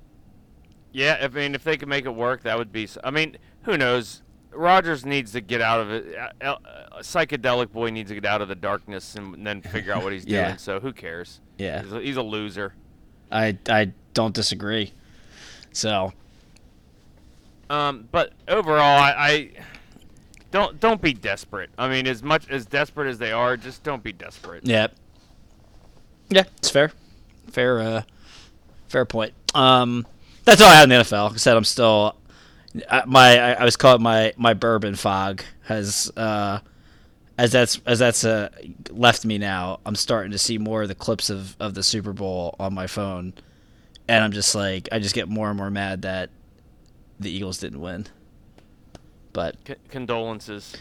yeah, I mean, if they could make it work, that would be. I mean, who knows? Rodgers needs to get out of it. Uh, uh, psychedelic boy needs to get out of the darkness and then figure out what he's Yeah. doing. So who cares? Yeah, He's a, he's a loser. I I don't disagree. So Um, but overall, I, I don't don't be desperate. I mean, as much as desperate as they are, just don't be desperate. yeah, yeah, it's fair, fair, uh, fair point. Um, that's all I have in the NFL. Like I said, I'm still my I, I was called my my bourbon fog has uh as that's as that's uh left me now. I'm starting to see more of the clips of of the Super Bowl on my phone, and I'm just like I just get more and more mad that the Eagles didn't win. But C- condolences.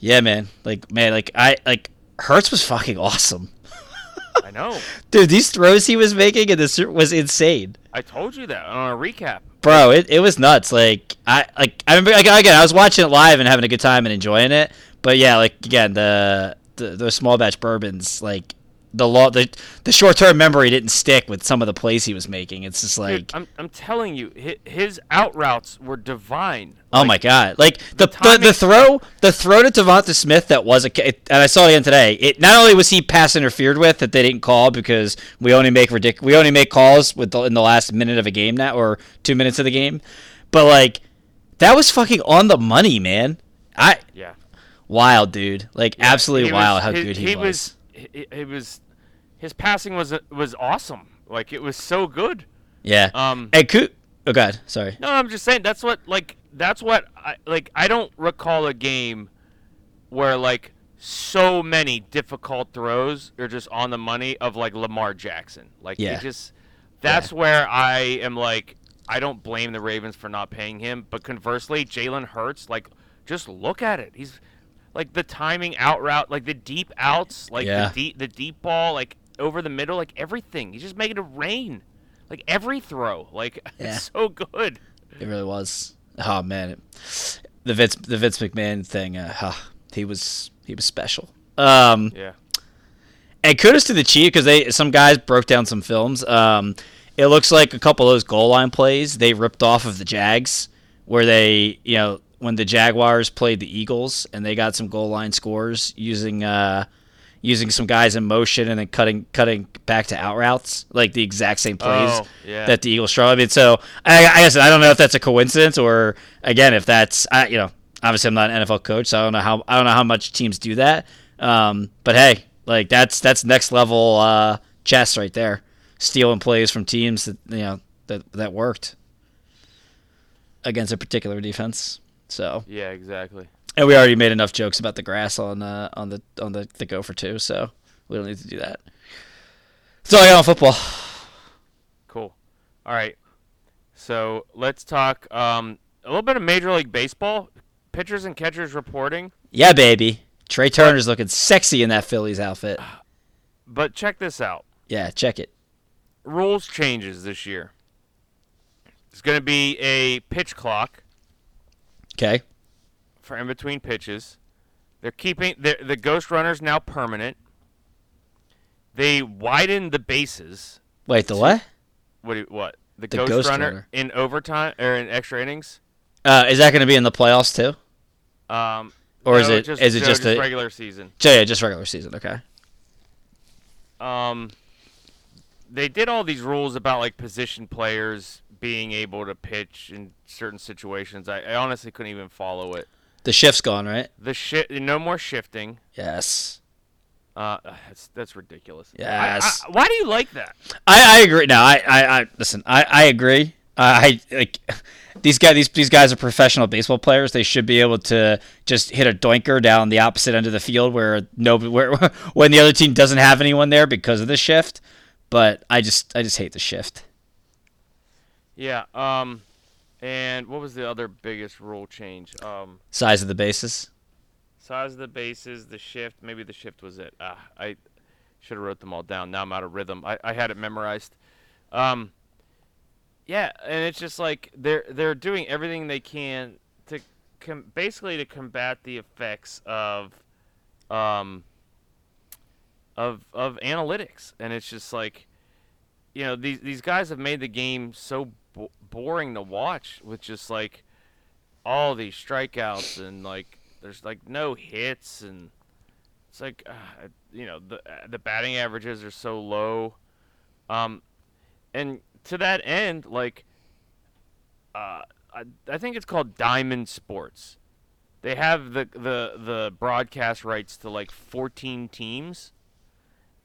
yeah, man, like man, like I like Hurts was fucking awesome. I know. Dude, these throws he was making in this was insane. I told you that on a recap. Bro, it, it was nuts. Like I like I remember like, again I was watching it live and having a good time and enjoying it. But yeah, like again the the, the small batch bourbons like the law the the short term memory didn't stick with some of the plays he was making. It's just like Dude, I'm, I'm telling you, hi- his out routes were divine. oh my god! Like the the, the, timing- throw the throw to Devonta Smith that was a and I saw it again today. It not only was he pass interfered with that they didn't call because we only make ridic- we only make calls with the, in the last minute of a game now or two minutes of the game, but like that was fucking on the money, man. I Yeah. wild dude, like absolutely wild was- how he- good he, he was. He, he was. His passing was was awesome. Like it was so good. Yeah. Um. Hey, Coo- oh god, sorry. No, I'm just saying that's what like that's what I like. I don't recall a game where like so many difficult throws are just on the money of like Lamar Jackson. Like Yeah. it just that's where I am like I don't blame the Ravens for not paying him, but conversely, Jalen Hurts like just look at it. He's like the timing out route, like the deep outs, like Yeah. the deep the deep ball, like over the middle, like everything. He's just making it rain. Like every throw. Like Yeah. it's so good. It really was. Oh man, it, the Vince the Vince McMahon thing. Uh, huh, he was he was special. Um, Yeah. and kudos to the Chief because they some guys broke down some films. Um, it looks like a couple of those goal line plays they ripped off of the Jags, where they you know when the Jaguars played the Eagles and they got some goal line scores using uh using some guys in motion and then cutting cutting back to out routes like the exact same plays Oh, yeah. that the Eagles struggle. I mean, so I, I guess I don't know if that's a coincidence or again if that's I, you know obviously I'm not an NFL coach, so I don't know how I don't know how much teams do that. Um, but hey, like that's that's next level uh, chess right there, stealing plays from teams that you know that that worked against a particular defense. So Yeah, exactly. and we already made enough jokes about the grass on uh, on the on the the go for two, so we don't need to do that. So I got on football. Cool. All right. So let's talk um, a little bit of Major League Baseball. Pitchers and catchers reporting. Yeah, baby. Trea Turner's looking sexy in that Phillies outfit. But check this out. Yeah, check it. Rules changes this year. It's going to be a pitch clock Okay. for in between pitches. They're keeping the the ghost runners now permanent. They widened the bases. Wait, the what? What? you- What? The, The ghost, ghost runner, runner. in overtime or in extra innings. Uh, is that going to be in the playoffs too? Um, Or is no, it- is it no, just a- regular season? Yeah, just regular season. Okay. um, they did all these rules about like position players being able to pitch in certain situations. I, I honestly couldn't even follow it. The shift's gone, right? The shit, no more shifting. Yes. Uh, that's that's ridiculous. Yes. I- why do you like that? I, I agree. No, I, I, I listen. I, I agree. I, I like these guys. These these guys are professional baseball players. They should be able to just hit a doinker down the opposite end of the field where no, where when the other team doesn't have anyone there because of the shift. but I just I just hate the shift. Yeah. Um, and what was the other biggest rule change? Um, Size of the bases. size of the bases, the shift. Maybe the shift was it. Ah, I should have wrote them all down. Now I'm out of rhythm. I, I had it memorized. Um, yeah, and it's just like they're they're doing everything they can to com- basically to combat the effects of um of of analytics, and it's just like you know these these guys have made the game so bo- boring to watch with just like all these strikeouts and like there's like no hits and it's like uh, you know the the batting averages are so low. Um and to that end like uh I, I think it's called Diamond Sports. They have the the the broadcast rights to like 14 teams.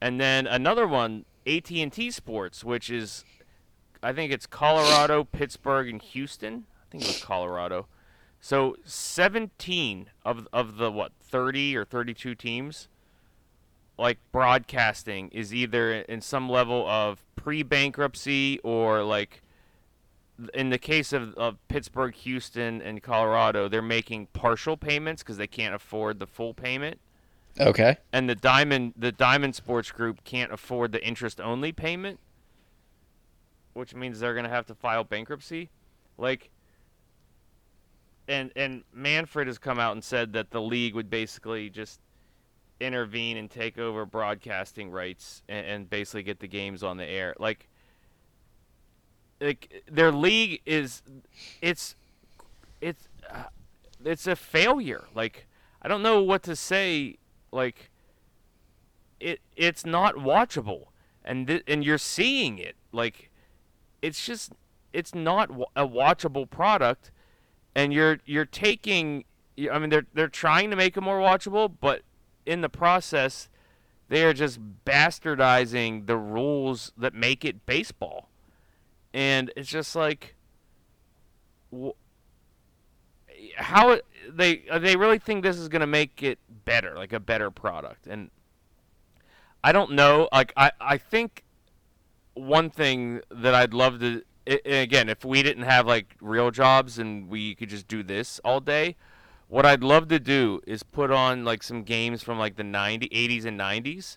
And then another one AT&T Sports which is I think it's Colorado, Pittsburgh and Houston. I think it was Colorado. So 17 of of the what 30 or 32 teams like broadcasting is either in some level of pre-bankruptcy or like in the case of, of Pittsburgh, Houston, and Colorado, they're making partial payments because they can't afford the full payment, Okay. and the Diamond the Diamond Sports Group can't afford the interest only payment, which means they're gonna have to file bankruptcy. Like, and and Manfred has come out and said that the league would basically just intervene and take over broadcasting rights and, and basically get the games on the air. Like, like their league is, it's, it's, uh, it's a failure. Like, I don't know what to say. Like, it it's not watchable, and th- and you're seeing it. Like, it's just it's not a watchable product, and you're you're taking. I mean, they're they're trying to make it more watchable, but in the process, they are just bastardizing the rules that make it baseball, and it's just like. wh- How they uh, they really think this is gonna make it better, like a better product, and I don't know. Like I I think one thing that I'd love to again, if we didn't have like real jobs and we could just do this all day, what I'd love to do is put on like some games from like the 90s, 80s and 90s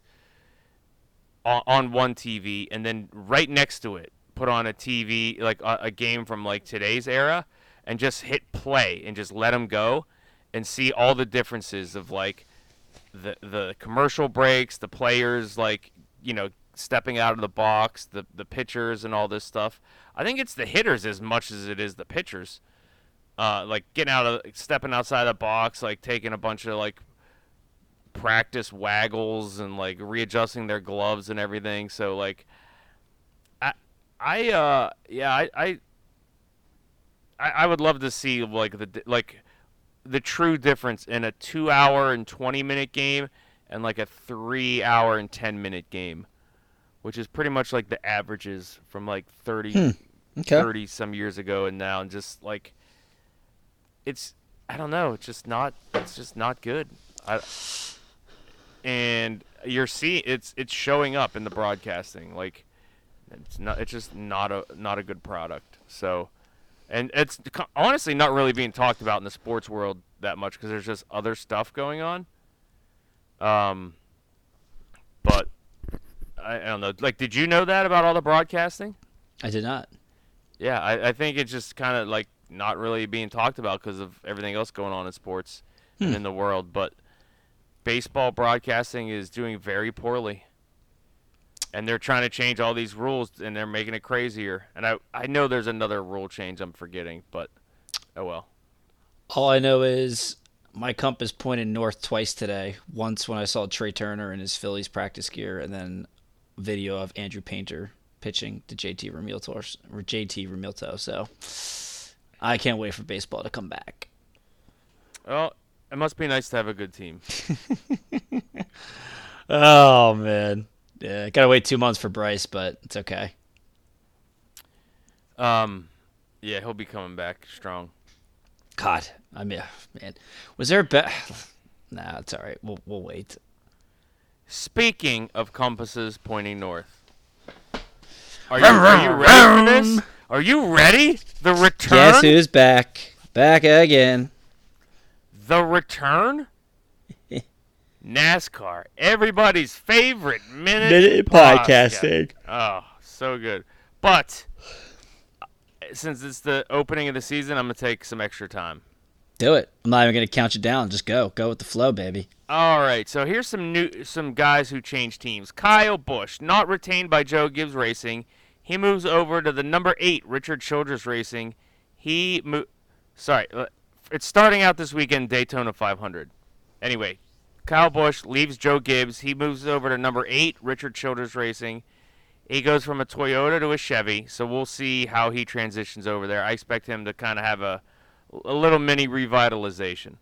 on, on one TV and then right next to it put on a TV like a, a game from like today's era and just hit play and just let them go and see all the differences of like the the commercial breaks, the players like you know stepping out of the box, the the pitchers and all this stuff. I think it's the hitters as much as it is the pitchers. Uh, like getting out of stepping outside the box, like taking a bunch of like practice waggles and like readjusting their gloves and everything. So like, I I uh yeah I I I, would love to see like the like the true difference in a two hour and 20 minute game and like a three hour and 10 minute game which is pretty much like the averages from like 30 Hmm. Okay. 30 some years ago and now and just like it's i don't know it's just not it's just not good I, and you're seeing it's it's showing up in the broadcasting like it's not it's just not a not a good product so and it's honestly not really being talked about in the sports world that much because there's just other stuff going on. Um, but I, I don't know. Like, did you know that about all the broadcasting? I did not. Yeah, I, I think it's just kind of like not really being talked about because of everything else going on in sports and Hmm. in the world. But baseball broadcasting is doing very poorly. And they're trying to change all these rules and they're making it crazier. And I, I know there's another rule change I'm forgetting, but oh well. All I know is my compass pointed north twice today. Once when I saw Trea Turner in his Phillies practice gear, and then video of Andrew Painter pitching to JT Realmuto or JT Realmuto. So I can't wait for baseball to come back. Well, it must be nice to have a good team. Oh man, yeah, gotta wait two months for Bryce, but it's okay. Um, yeah, he'll be coming back strong. God, I mean, man, was there a bet? Nah, it's all right. We'll we'll wait. Speaking of compasses pointing north, Are you, are you ready for this? Are you ready? The return. Guess who's back? Back again. The return. NASCAR, everybody's favorite minute, Minute podcasting. Oh, so good. But since it's the opening of the season, I'm gonna take some extra time. Do it. I'm not even gonna count you down. Just go. Go with the flow, baby. All right, so here's some new some guys who changed teams. Kyle Busch, not retained by Joe Gibbs Racing, he moves over to the number eight Richard Childress Racing. He mo- sorry, uh, it's starting out this weekend Daytona 500. Anyway, Kyle Busch leaves Joe Gibbs. He moves over to number eight Richard Childress Racing. He goes from a Toyota to a Chevy, so we'll see how he transitions over there. I expect him to kind of have a a little mini revitalization.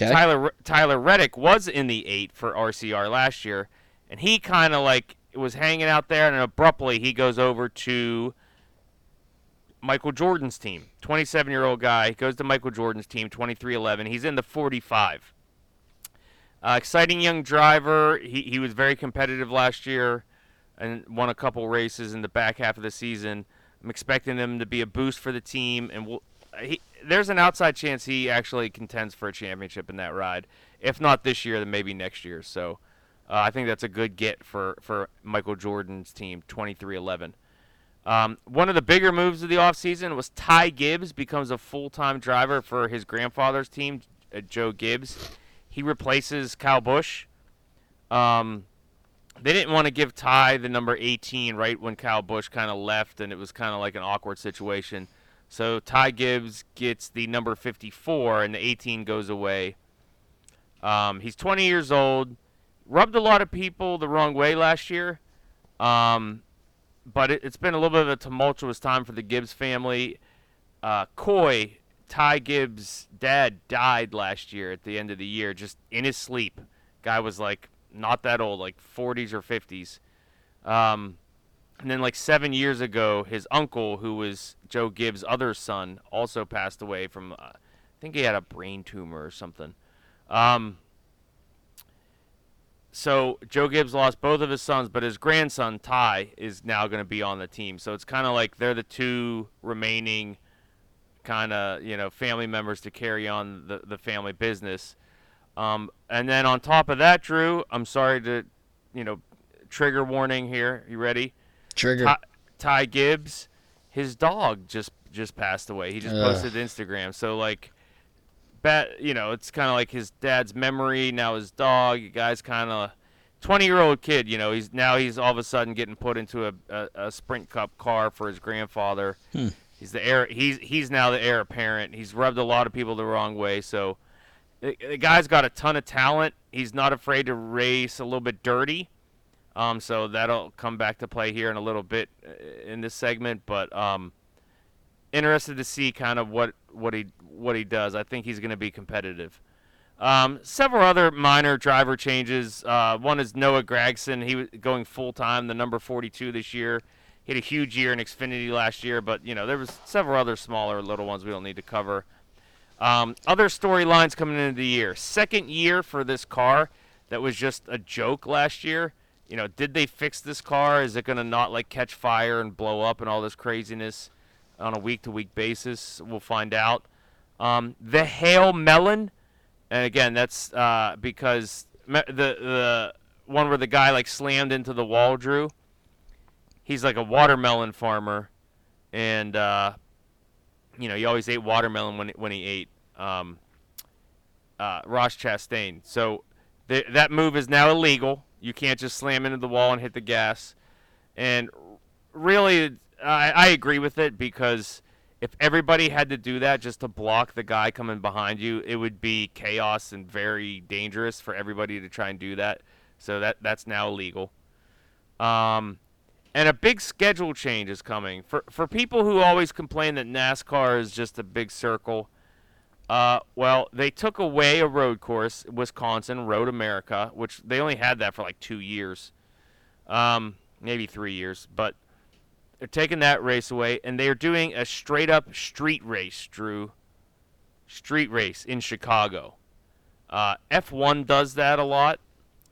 Okay. Tyler Tyler Reddick was in the eight for RCR last year, and he kind of like was hanging out there, and abruptly he goes over to Michael Jordan's team. 27 year old guy goes to Michael Jordan's team, 2311. He's in the 45. Uh, exciting young driver. He he was very competitive last year, and won a couple races in the back half of the season. I'm expecting him to be a boost for the team, and we'll, he, there's an outside chance he actually contends for a championship in that ride. If not this year, then maybe next year. So uh, I think that's a good get for, for Michael Jordan's team, 23-11. Um, one of the bigger moves of the offseason was Ty Gibbs becomes a full-time driver for his grandfather's team, uh, Joe Gibbs. He replaces Kyle Busch. Um, they didn't want to give Ty the number 18 right when Kyle Busch kind of left, and it was kind of like an awkward situation. So Ty Gibbs gets the number 54, and the 18 goes away. Um, he's 20 years old. Rubbed a lot of people the wrong way last year. Um, but it, has been a little bit of a tumultuous time for the Gibbs family. Uh, Coy, Ty Gibbs' dad, died last year at the end of the year, just in his sleep. Guy was like not that old, like 40s or 50s. Um, and then, like seven years ago, his uncle, who was Joe Gibbs' other son, also passed away from, uh, I think he had a brain tumor or something. Um, so Joe Gibbs lost both of his sons, but his grandson Ty is now going to be on the team. So it's kind of like they're the two remaining kind of you know family members to carry on the the family business. Um, and then on top of that, Drew, I'm sorry to you know trigger warning here. You ready? Trigger. Ty, Ty Gibbs, his dog just just passed away. He just Ugh. posted Instagram. So like, bet you know it's kind of like his dad's memory. Now his dog. You guys kind of. 20 year old kid, you know, he's now he's all of a sudden getting put into a, a, a sprint cup car for his grandfather. Hmm. He's the heir. He's he's now the heir apparent. He's rubbed a lot of people the wrong way. So the, the guy's got a ton of talent. He's not afraid to race a little bit dirty. Um, so that'll come back to play here in a little bit uh, in this segment. But um, interested to see kind of what what he what he does. I think he's going to be competitive. Um, several other minor driver changes. Uh, one is Noah Gragson. He was going full time, the number 42 this year. He had a huge year in Xfinity last year, but you know there was several other smaller little ones we don't need to cover. Um, other storylines coming into the year. Second year for this car that was just a joke last year. You know, did they fix this car? Is it going to not like catch fire and blow up and all this craziness on a week to week basis? We'll find out. Um, the Hail Melon, and again, that's uh, because me- the the one where the guy like slammed into the wall, Drew. He's like a watermelon farmer, and uh, you know, he always ate watermelon when when he ate um, uh, Ross Chastain. So th- that move is now illegal. You can't just slam into the wall and hit the gas. And really, I, I agree with it because if everybody had to do that just to block the guy coming behind you, it would be chaos and very dangerous for everybody to try and do that. So that that's now illegal. Um, and a big schedule change is coming for for people who always complain that NASCAR is just a big circle. Uh, well, they took away a road course, Wisconsin Road America, which they only had that for like two years, um, maybe three years, but they're taking that race away, and they are doing a straight up street race, Drew. Street race in Chicago. Uh, F1 does that a lot,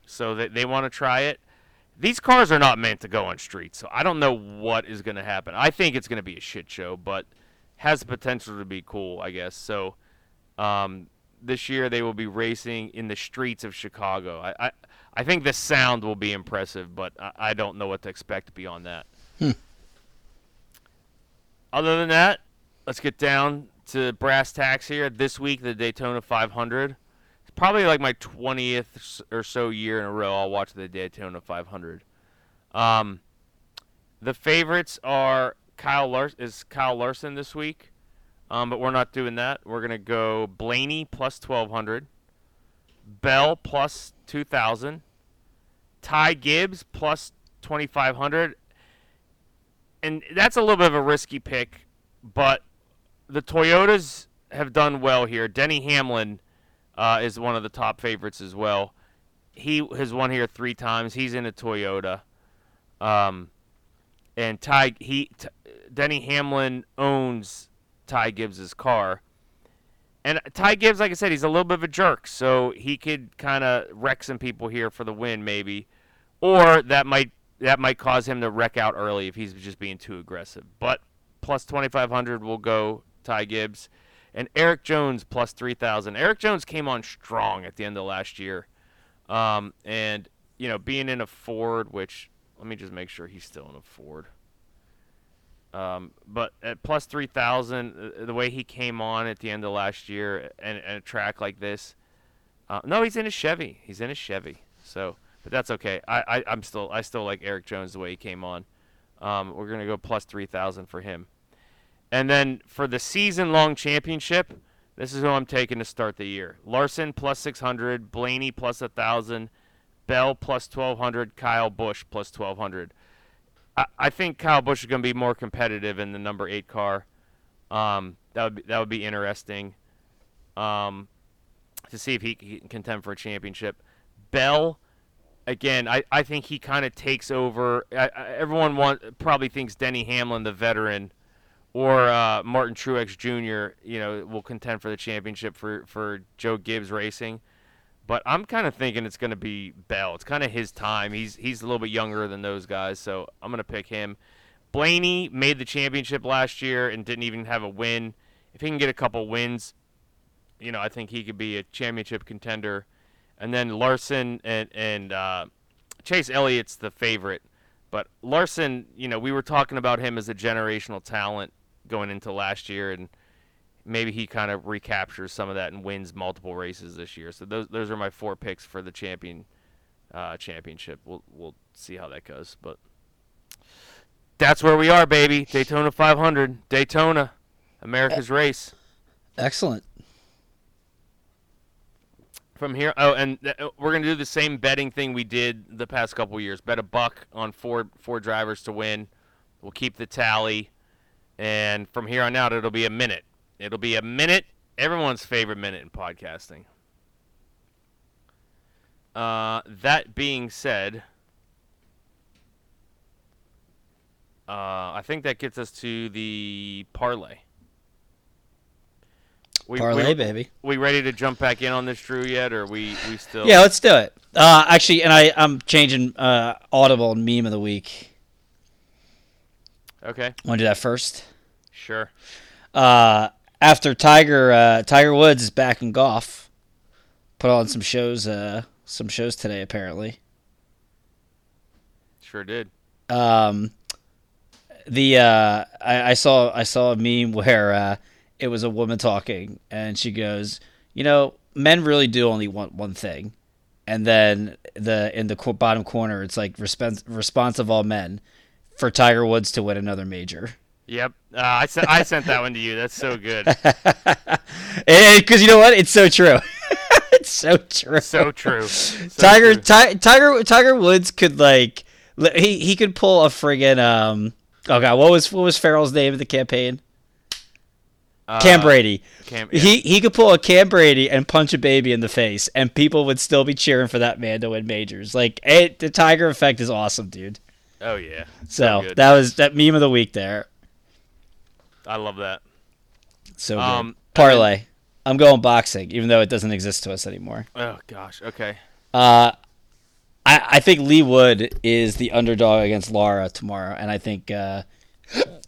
so they, they want to try it. these cars are not meant to go on streets, so I don't know what is going to happen. I think it's going to be a shit show, but has the potential to be cool, I guess. So um, this year they will be racing in the streets of Chicago. I, I, I think the sound will be impressive, but I, I don't know what to expect beyond that. Hmm. Other than that, let's get down to brass tacks here. This week, the Daytona 500 It's probably like my 20th or so year in a row I'll watch the Daytona 500. Um, the favorites are Kyle Larson is Kyle Larson this week, um, but we're not doing that. We're gonna go Blaney plus 1200, Bell plus 2000, Ty Gibbs plus 2500, and that's a little bit of a risky pick, but the Toyotas have done well here. Denny Hamlin uh, is one of the top favorites as well. He has won here three times. He's in a Toyota. Um, and Ty he t- Denny Hamlin owns Ty Gibbs's car. And Ty Gibbs, like I said, he's a little bit of a jerk, so he could kind of wreck some people here for the win, maybe, or that might that might cause him to wreck out early if he's just being too aggressive. But plus twenty five hundred will go Ty Gibbs and Erik Jones plus 3,000. Erik Jones came on strong at the end of last year. Um, and, you know, being in a Ford, which, let me just make sure he's still in a Ford. Um, but at plus 3,000, uh, the way he came on at the end of last year and, and a track like this, uh, no, he's in a Chevy. He's in a Chevy. So, but that's okay. I, I, I'm still, I still like Erik Jones the way he came on. Um, we're going to go plus 3,000 for him. And then for the season long championship, this is who I'm taking to start the year. Larson plus 600, Blaney plus 1,000, Bell plus 1,200, Kyle Busch plus 1,200. I, I think Kyle Busch is going to be more competitive in the number eight car. Um, that would be, that would be interesting um, to see if he, he can contend for a championship. Bell, again, I, I think he kind of takes over. I, I, everyone want, probably thinks Denny Hamlin, the veteran – or uh, Martin Truex Jr. You know will contend for the championship for for Joe Gibbs Racing. But I'm kind of thinking it's going to be Bell. It's kind of his time. He's he's a little bit younger than those guys, so I'm going to pick him. Blaney made the championship last year and didn't even have a win. If he can get a couple wins, you know, I think he could be a championship contender. And then Larson and and uh, Chase Elliott's the favorite, but Larson, you know, we were talking about him as a generational talent going into last year, and maybe he kind of recaptures some of that and wins multiple races this year. So those those are my four picks for the champion uh, championship. We'll we'll see how that goes, but that's where we are, baby. Daytona 500, Daytona, America's race. Excellent. From here, oh, and th- we're gonna do the same betting thing we did the past couple years. Bet a buck on four four drivers to win. We'll keep the tally. And from here on out, it'll be a minute. It'll be a minute, everyone's favorite minute in podcasting. Uh, that being said, uh, I think that gets us to the parlay. We, parlay, we, baby. We ready to jump back in on this, Drew? Yet, or we we still? Yeah, let's do it. Uh, actually, and I I'm changing uh, audible meme of the week. Okay. Want to do that first? Sure. Uh, after Tiger uh, Tiger Woods is back in golf, put on some shows. Uh, some shows today apparently. Sure did. Um, the uh, I, I saw I saw a meme where uh, it was a woman talking, and she goes, "You know, men really do only want one thing." And then the in the bottom corner, it's like response response of all men for Tiger Woods to win another major. Yep, uh, I sent I sent that one to you. That's so good. Because you know what? It's so true. it's so true. So true. So Tiger true. Ti- Tiger Tiger Woods could like he he could pull a friggin' um oh god what was what was Farrell's name of the campaign? Uh, Cam Brady. Cam, yeah. He he could pull a Cam Brady and punch a baby in the face, and people would still be cheering for that man to win majors. Like it, the Tiger effect is awesome, dude. Oh yeah. So good. that was that meme of the week there. I love that. So. Um, parlay. I'm going boxing, even though it doesn't exist to us anymore. Oh gosh. Okay. Uh, I, I think Leigh Wood is the underdog against Lara tomorrow, and I think uh,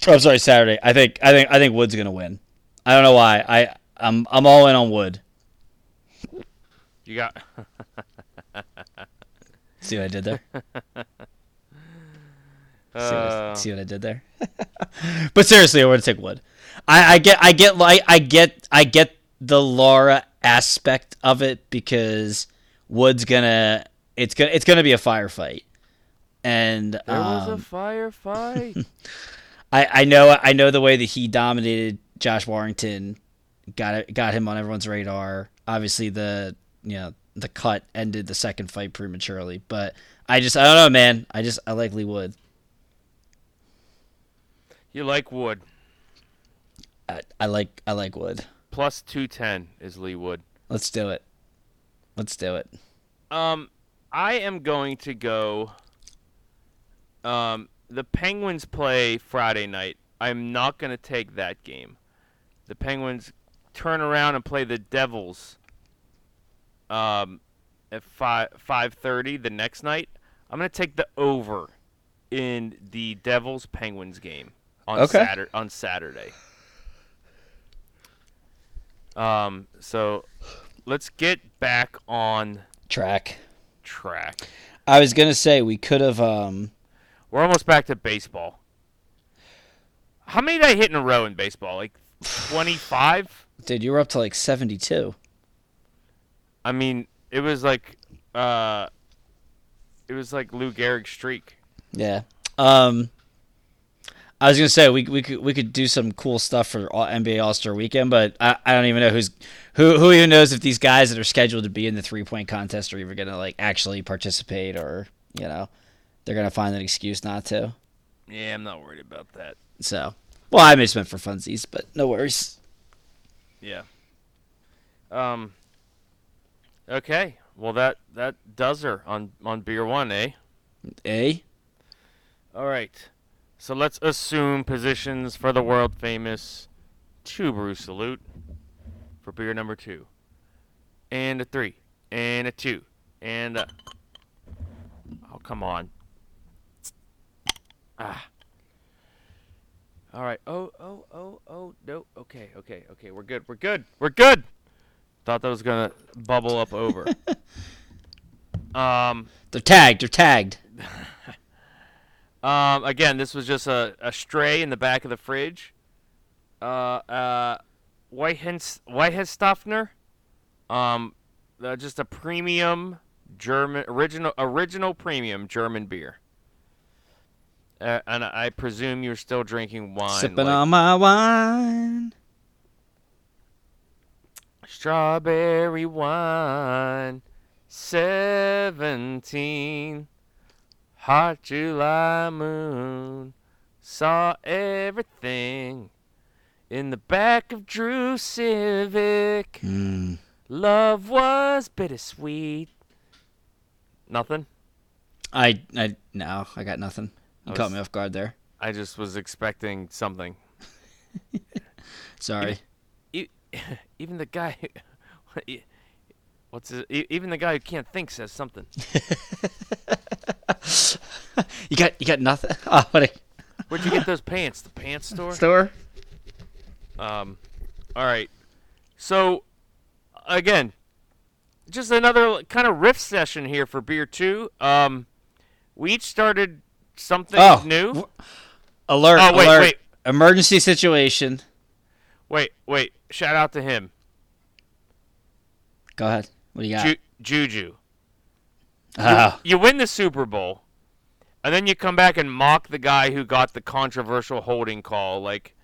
I'm sorry Saturday. I think I think I think Wood's gonna win. I don't know why. I I'm I'm all in on Wood. You got. See what I did there? see, Uh, what, see what I did there? but seriously, I want to take Wood. I, I get I get like I get I get the Lara aspect of it because Wood's gonna it's gonna it's gonna be a firefight, and there was a um, firefight. I I know I know the way that he dominated Josh Warrington got it, got him on everyone's radar. Obviously, the you know the cut ended the second fight prematurely, but I just I don't know, man. I just I like Leigh Wood. You like Wood. I, I like I like Wood. Plus 210 is Leigh Wood. Let's do it. Let's do it. Um, I am going to go. Um, the Penguins play Friday night. I'm not going to take that game. The Penguins turn around and play the Devils. Um, at five five thirty the next night. I'm going to take the over in the Devils Penguins game on Okay. Saturday. On Saturday. Um, so let's get back on Track. track. I was gonna say we could have um We're almost back to baseball. How many did I hit in a row in baseball? Like 25? dude, you were up to like seventy two. I mean, it was like uh it was like Lou Gehrig's streak. Yeah. Um I was gonna say we we could we could do some cool stuff for all, NBA All Star Weekend, but I, I don't even know who's who who even knows if these guys that are scheduled to be in the three point contest are even gonna like actually participate or you know they're gonna find an excuse not to. Yeah, I'm not worried about that. So well, I may just meant for funsies, but no worries. Yeah. Um Okay. Well that that does her on on beer 1, eh? A All right. So let's assume positions for the world famous two brew salute for beer number two. And a three. And a two. And a. Oh, come on. Ah. All right. Oh, oh, oh, oh, no. Okay, okay, okay. We're good. We're good. We're good. Thought that was going to bubble up over. um. they're tagged. They're tagged. Um, again, this was just a, a stray in the back of the fridge. Uh, uh, Whitehenst- Weihenstephaner. Um, uh, just a premium German original original premium German beer. Uh, and I presume you're still drinking wine. Sipping like on my wine. strawberry wine, seventeen. Hot July moon saw everything in the back of Drew Civic. Mm. Love was bittersweet. Nothing. I I no, I got nothing. You I caught me off guard there. I just was expecting something. Sorry. E- Even the guy, what's his, even the guy who can't think says something. You got you got nothing. Oh, what a Where'd you get those pants? The pants store. store. Um, all right. So, again, just another kind of riff session here for beer two. Um, we each started something Oh, new. w- Alert! Oh, wait, alert. wait. Emergency situation. Wait, wait. Shout out to him, Go ahead. What do you got? Ju- Juju. Oh, You win the Super Bowl, and then you come back and mock the guy who got the controversial holding call. Like,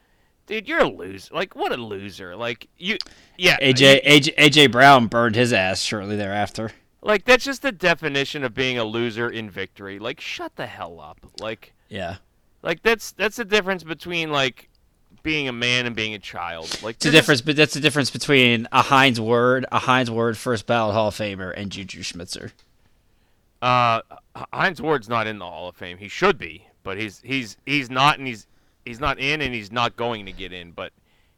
dude, you're a loser. Like, what a loser. Like, you, yeah. AJ, AJ AJ Brown burned his ass shortly thereafter. Like that's just the definition of being a loser in victory. Like shut the hell up. Like Yeah. like that's that's the difference between like being a man and being a child. Like It's the difference, but that's the difference between a Hines Ward, a Hines Ward first ballot Hall of Famer, and Juju Smith-Schuster. Uh, Hines Ward's not in the Hall of Fame. He should be, but he's he's he's not, and he's he's not in, and he's not going to get in. But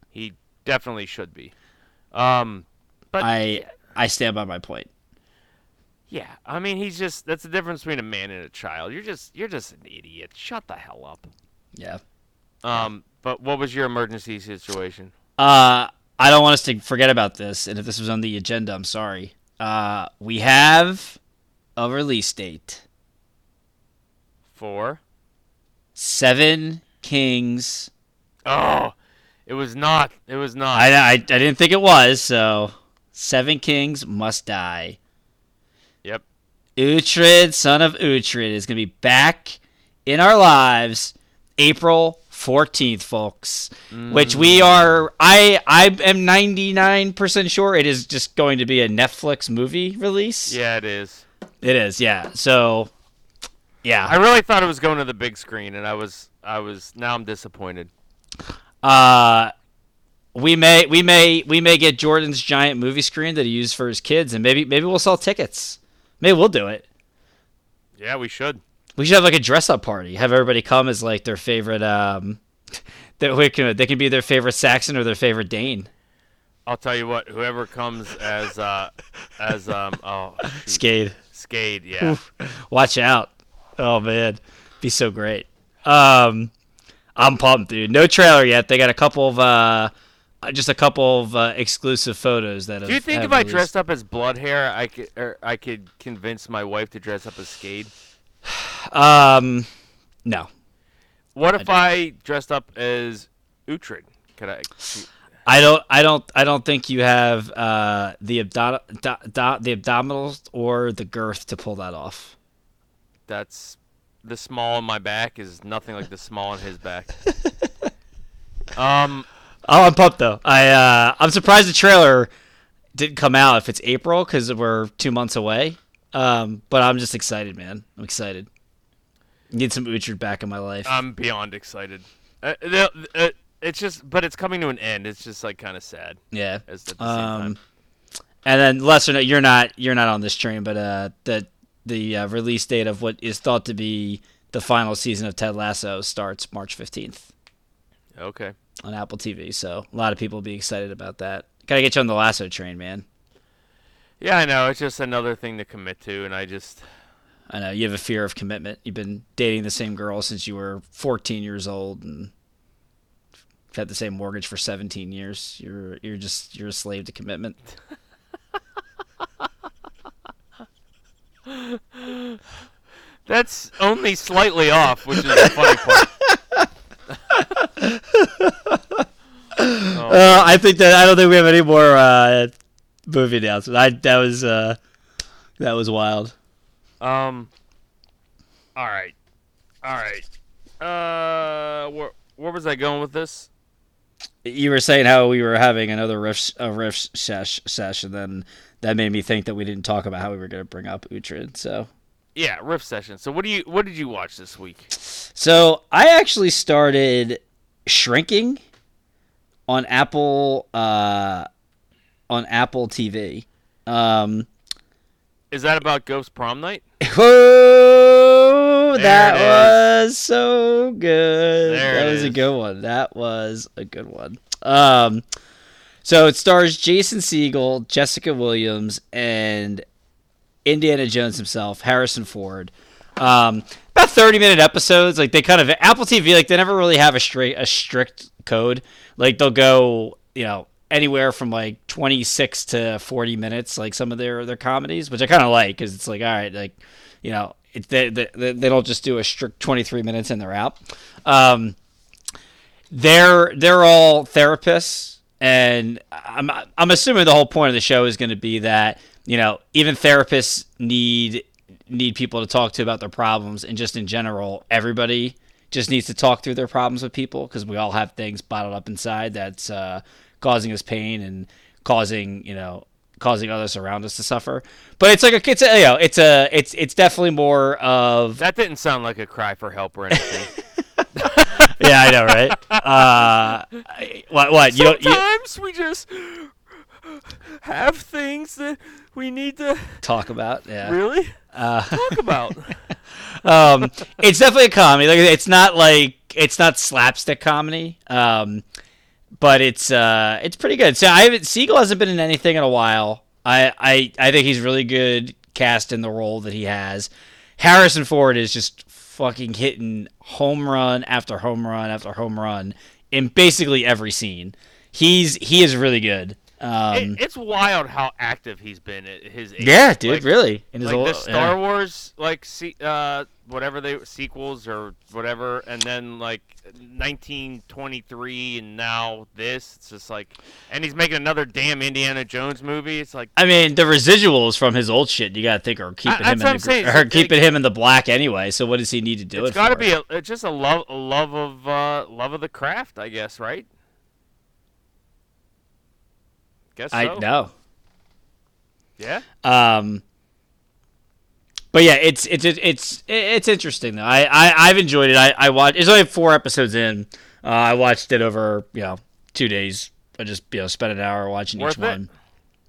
he definitely should be. Um, but I I stand by my point. Yeah, I mean he's just that's the difference between a man and a child. You're just you're just an idiot. Shut the hell up. Yeah. Um, but what was your emergency situation? Uh, I don't want us to forget about this, and if this was on the agenda, I'm sorry. Uh, we have a release date. For Seven Kings. oh, it was not. It was not. I, I, I didn't think it was, so Seven Kings must die. Yep. Uhtred, son of Uhtred, is going to be back in our lives April 14th, folks. Which we mm. are, I, I am 99% sure it is just going to be a Netflix movie release. Yeah, it is. It is, yeah. So, yeah. I really thought it was going to the big screen, and I was I was now I'm disappointed. Uh, we may, we may, we may get Jordan's giant movie screen that he used for his kids, and maybe, maybe we'll sell tickets. Maybe we'll do it. Yeah, we should. We should have like a dress up party. Have everybody come as like their favorite. Um, that we can they can be their favorite Saxon or their favorite Dane. I'll tell you what. Whoever comes as uh as um oh shoot. Skade. Skade, yeah. Watch out. Oh man, be so great. Um, I'm pumped, dude. No trailer yet. They got a couple of uh, just a couple of uh, exclusive photos that. Have, Do you think have if I dressed up as blood hair, I could or I could convince my wife to dress up as Skade? Um, no. What if I dressed up as Uhtred? Could I? I don't. I don't. I don't think you have uh, the abdo- do- do- the abdominals or the girth to pull that off. That's the small on my back is nothing like the small on his back. um, Oh, I'm pumped though. I uh, I'm surprised the trailer didn't come out if it's April because we're two months away. Um, but I'm just excited, man. I'm excited. Need some Uhtred back in my life. I'm beyond excited. Uh, they'll- uh, it's just, but it's coming to an end. It's just like kind of sad. yeah. As at the same time. Um, and then lesser note, you're not you're not on this train, but uh, the the uh, release date of what is thought to be the final season of Ted Lasso starts March 15th Okay. on Apple TV. So a lot of people will be excited about that. Gotta get you on the Lasso train, man. Yeah, I know. It's just another thing to commit to, and I just I know you have a fear of commitment. You've been dating the same girl since you were 14 years old, and had the same mortgage for 17 years. You're you're just you're a slave to commitment. that's only slightly off, which is the funny part. Oh, Uh, I think that I don't think we have any more uh, movie announcements. I that was uh, that was wild. Um. All right. All right. Uh, where where was I going with this? You were saying how we were having another riff a riff sesh session, then that made me think that we didn't talk about how we were going to bring up Uhtred. So Yeah, riff session. So what do you what did you watch this week? So I actually started shrinking on Apple uh, on Apple TV. Um, Is that about Ghost Prom Night? There that was so good. There that was a good one. That was a good one. Um, so it stars Jason Segel, Jessica Williams, and Indiana Jones himself, Harrison Ford. Um, about thirty minute episodes. Like they kind of Apple TV, like they never really have a straight a strict code. Like they'll go, you know, anywhere from like twenty six to forty minutes. Like some of their their comedies, which I kind of like because it's like all right, like you know, it, they, they they don't just do a strict twenty three minutes and they're out. Um, they're they're all therapists and I'm I'm assuming the whole point of the show is going to be that you know even therapists need need people to talk to about their problems and just in general everybody just needs to talk through their problems with people because we all have things bottled up inside that's uh, causing us pain and causing you know causing others around us to suffer but it's like a it's a, you know it's a it's it's definitely more of That didn't sound like a cry for help or anything. yeah I know right uh what what you don't you Sometimes we just have things that we need to talk about yeah really Uh, talk about. um, it's definitely a comedy. Like it's not like it's not slapstick comedy. Um, but it's uh, it's pretty good. So I haven't Segel hasn't been in anything in a while. I I I think he's really good cast in the role that he has. Harrison Ford is just fucking hitting home run after home run after home run in basically every scene. He's he is really good. Um, it, it's wild how active he's been at his age. yeah, dude, Like, really. In his like old, the Star yeah. Wars like se- uh whatever they sequels or whatever and then like 1923 and now this it's just like and he's making another damn Indiana Jones movie it's like I mean, the residuals from his old shit, you gotta think are keeping I- him in the, saying, are like- keeping him in the black anyway. So what does he need to do it's it got to be a, just a love a love of uh love of the craft I guess right guess so I know. yeah Um, but yeah, it's it's it's it's interesting though. I, I I've enjoyed it. I I watched. It's only four episodes in. Uh, I watched it over you know two days. I just you know spent an hour watching Worth each it? one.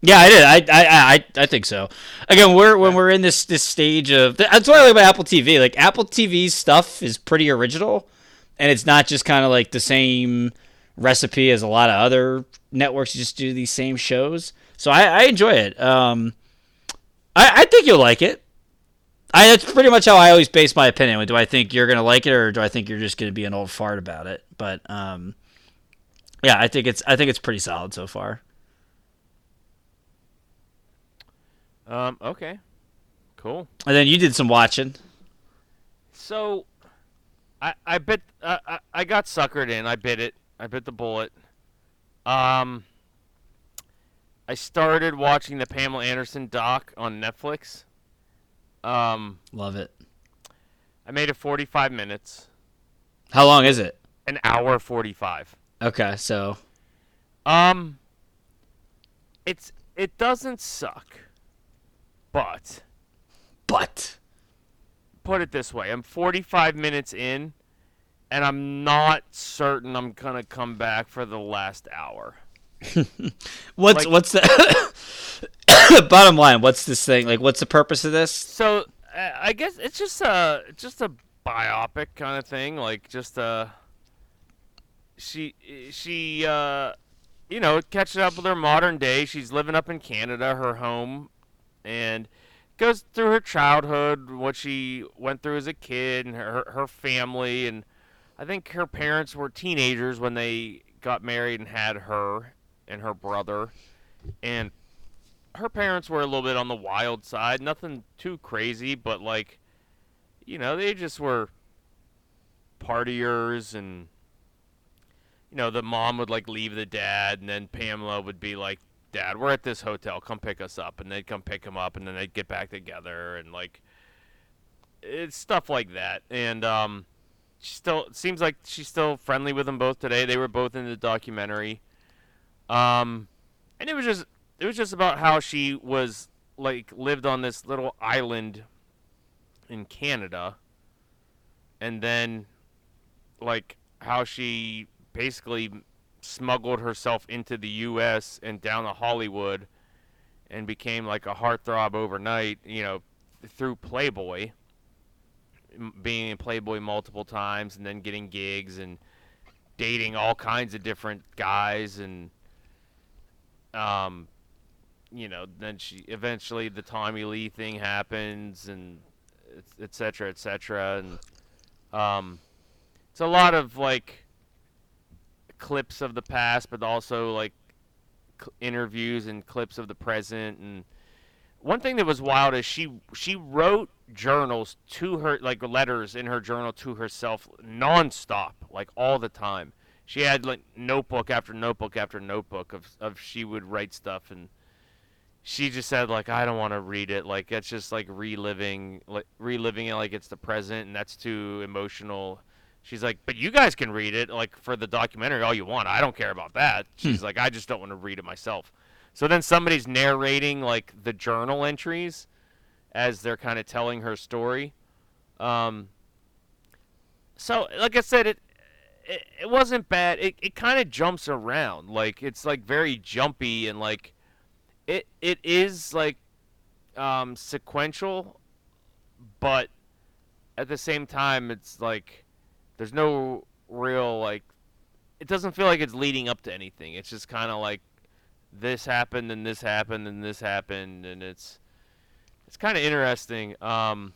Yeah, I did. I, I I I think so. Again, we're when we're in this this stage of that's what I like about Apple TV. Like Apple TV's stuff is pretty original, and it's not just kind of like the same recipe as a lot of other networks. Just do these same shows. So I, I enjoy it. Um, I, I think you'll like it. I that's pretty much how I always base my opinion. Do I think you're gonna like it, or do I think you're just gonna be an old fart about it? But um, yeah, I think it's I think it's pretty solid so far. um okay cool And then you did some watching. So, I I bit I I- I got suckered in. I bit it. I bit the bullet. Um, I started watching the Pamela Anderson doc on Netflix. Um, Love it. I made it 45 minutes, How long is it? an hour 45. Okay, so Um, it's it doesn't suck, but but put it this way: I'm 45 minutes in, and I'm not certain I'm gonna come back for the last hour. what's Like- what's the bottom line? What's this thing? Like, what's the purpose of this? So uh, I guess it's just a just a biopic kind of thing, like just a she she uh you know catches up with her modern day. She's living up in Canada, her home, and goes through her childhood, what she went through as a kid, and her her family, and I think her parents were teenagers when they got married and had her and her brother, and her parents were a little bit on the wild side. Nothing too crazy, but like, you know, they just were partiers and you know, the mom would like leave the dad and then Pamela would be like, "Dad, we're at this hotel. Come pick us up." And they'd come pick him up and then they'd get back together and like it's stuff like that. And um she still seems like she's still friendly with them both today. They were both in the documentary. Um and it was just it was just about how she was like lived on this little island in Canada and then like how she basically smuggled herself into the US and down to Hollywood and became like a heartthrob overnight, you know, through Playboy being in Playboy multiple times and then getting gigs and dating all kinds of different guys and um you know then she eventually the Tommy Lee thing happens and etc et cetera et cetera. And um it's a lot of like clips of the past but also like interviews and clips of the present and one thing that was wild is she she wrote journals to her like letters in her journal to herself nonstop like all the time. She had like notebook after notebook after notebook of of she would write stuff and she just said like I don't want to read it. Like it's just like reliving like reliving it like it's the present and that's too emotional. She's like but you guys can read it like for the documentary all you want. I don't care about that. Hmm. She's like I just don't want to read it myself so then somebody's narrating like the journal entries as they're kind of telling her story. Um so like I said it it, it wasn't bad. It, it kind of jumps around. Like it's like very jumpy and like it it is like um sequential but at the same time it's like there's no real like it doesn't feel like it's leading up to anything. It's just kind of like this happened and this happened and this happened and it's it's kind of interesting. Um,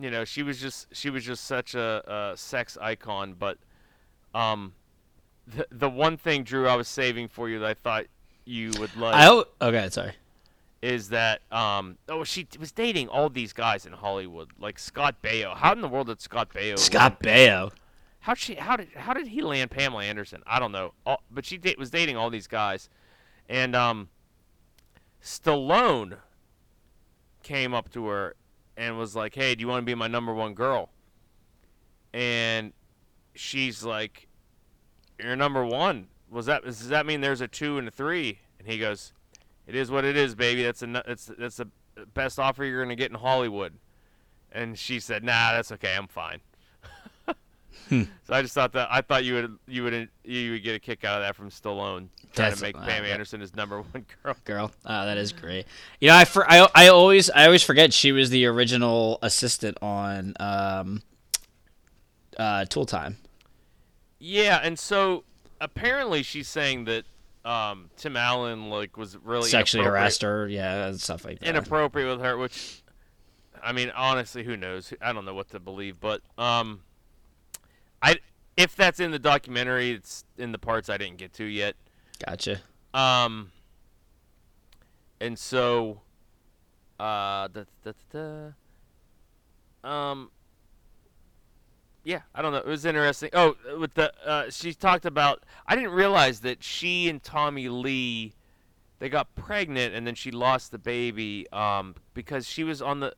you know, she was just she was just such a, a sex icon, but um, the the one thing, Drew, I was saving for you that I thought you would like I oh, okay, sorry. is that um oh she was dating all these guys in Hollywood like Scott Baio. How in the world did Scott Baio? Scott Baio. How she how did how did he land Pamela Anderson? I don't know. All, but she was dating all these guys, and um, Stallone came up to her and was like, "Hey, do you want to be my number one girl?" And she's like, "You're number one." Was that does that mean there's a two and a three? And he goes, "It is what it is, baby. That's a that's that's the best offer you're gonna get in Hollywood." And she said, "Nah, that's okay. I'm fine." So I just thought that I thought you would you would you would get a kick out of that from Stallone trying That's- to make uh, Pam Anderson his number one girl. girl. Oh, that is great. You know, I, for, I I always I always forget she was the original assistant on um, uh, Tool Time. Yeah, and so apparently she's saying that um, Tim Allen like was really Sexually harassed her, yeah, and stuff like that. inappropriate with her, which I mean, honestly, who knows? I don't know what to believe, but um, I if that's in the documentary, it's in the parts I didn't get to yet. Gotcha. Um, and so, uh, da, da, da, da. um, yeah, I don't know. It was interesting. Oh, with the uh, she talked about. I didn't realize that she and Tommy Lee, they got pregnant and then she lost the baby. Um, because she was on the,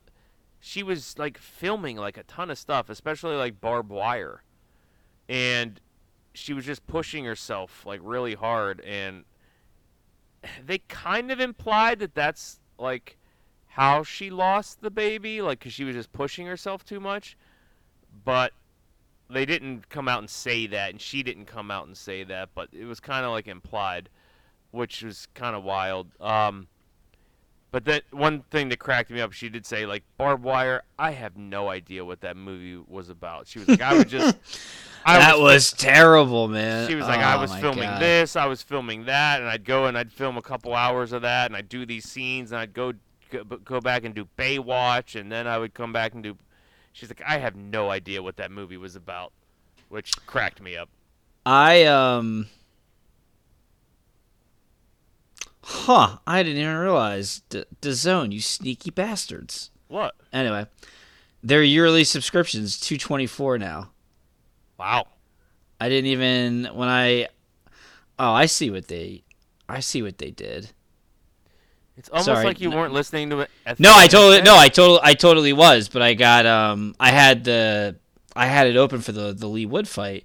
she was like filming like a ton of stuff, especially like barbed wire, and she was just pushing herself like really hard and they kind of implied that that's like how she lost the baby like cuz she was just pushing herself too much but they didn't come out and say that and she didn't come out and say that but it was kind of like implied which was kind of wild um but that one thing that cracked me up she did say like barbed wire i have no idea what that movie was about. She was like i would just that was was terrible, man. she was like, I Oh, was filming God. this, I was filming that, and I'd go and I'd film a couple hours of that, and I'd do these scenes, and I'd go go, go back and do Baywatch, and then I would come back and do. She's like, I have no idea what that movie was about, which cracked me up. I um. Huh, I didn't even realize. D- DAZN, you sneaky bastards. What? Anyway, their yearly subscriptions, 224 now. Wow. I didn't even when I Oh, I see what they I see what they did. It's almost Sorry. like you weren't listening to it. No, I totally no, I totally I totally was, but I got um I had the I had it open for the the Leigh Wood fight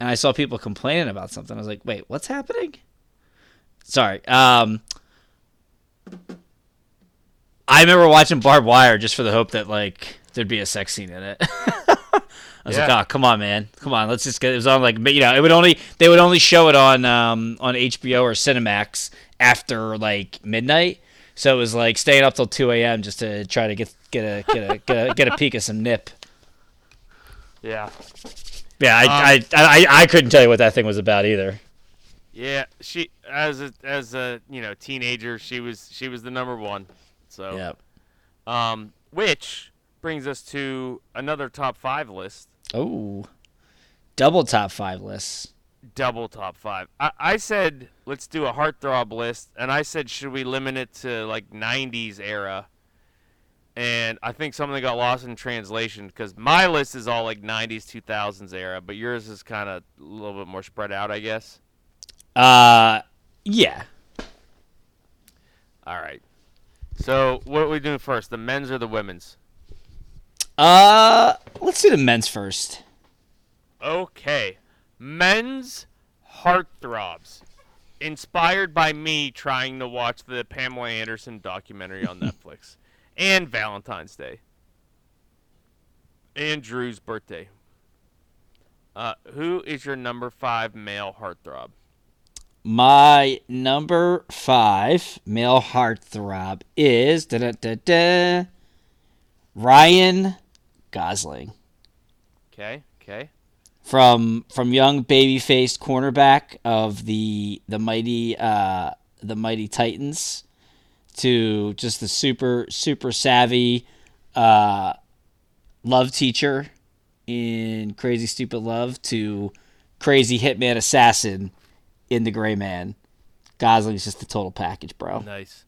and I saw people complaining about something. I was like, "Wait, what's happening?" Sorry. Um I remember watching Barbed Wire just for the hope that like there'd be a sex scene in it. I was like, Yeah. "Oh, come on, man, come on, let's just get." It was on like, you know, it would only they would only show it on um on HBO or Cinemax after like midnight, so it was like staying up till two a.m. just to try to get get a get a get a, get a peek of some nip. Yeah. Yeah, I, Um, I, I I couldn't tell you what that thing was about either. Yeah. She as a as a you know teenager, she was she was the number one. So. Yeah. Um, which brings us to another top five list. Oh, double top five lists. double top five. I, I said let's do a heartthrob list, and I said should we limit it to like '90s era? And I think something got lost in translation because my list is all like '90s, 2000s era, but yours is kind of a little bit more spread out, I guess. Uh, yeah. All right. So what are we doing first? The men's or the women's? Uh, let's do the men's first. Okay. Men's heartthrobs. Inspired by me trying to watch the Pamela Anderson documentary on Netflix. And Valentine's Day. And Drew's birthday. Uh, who is your number five male heartthrob? My number five male heartthrob is da da da da Ryan Gosling Okay, okay. from from young baby faced cornerback of the the mighty uh the mighty Titans to just the super super savvy uh, love teacher in Crazy Stupid Love to crazy hitman assassin in The Gray Man. Gosling's just the total package, bro. Nice.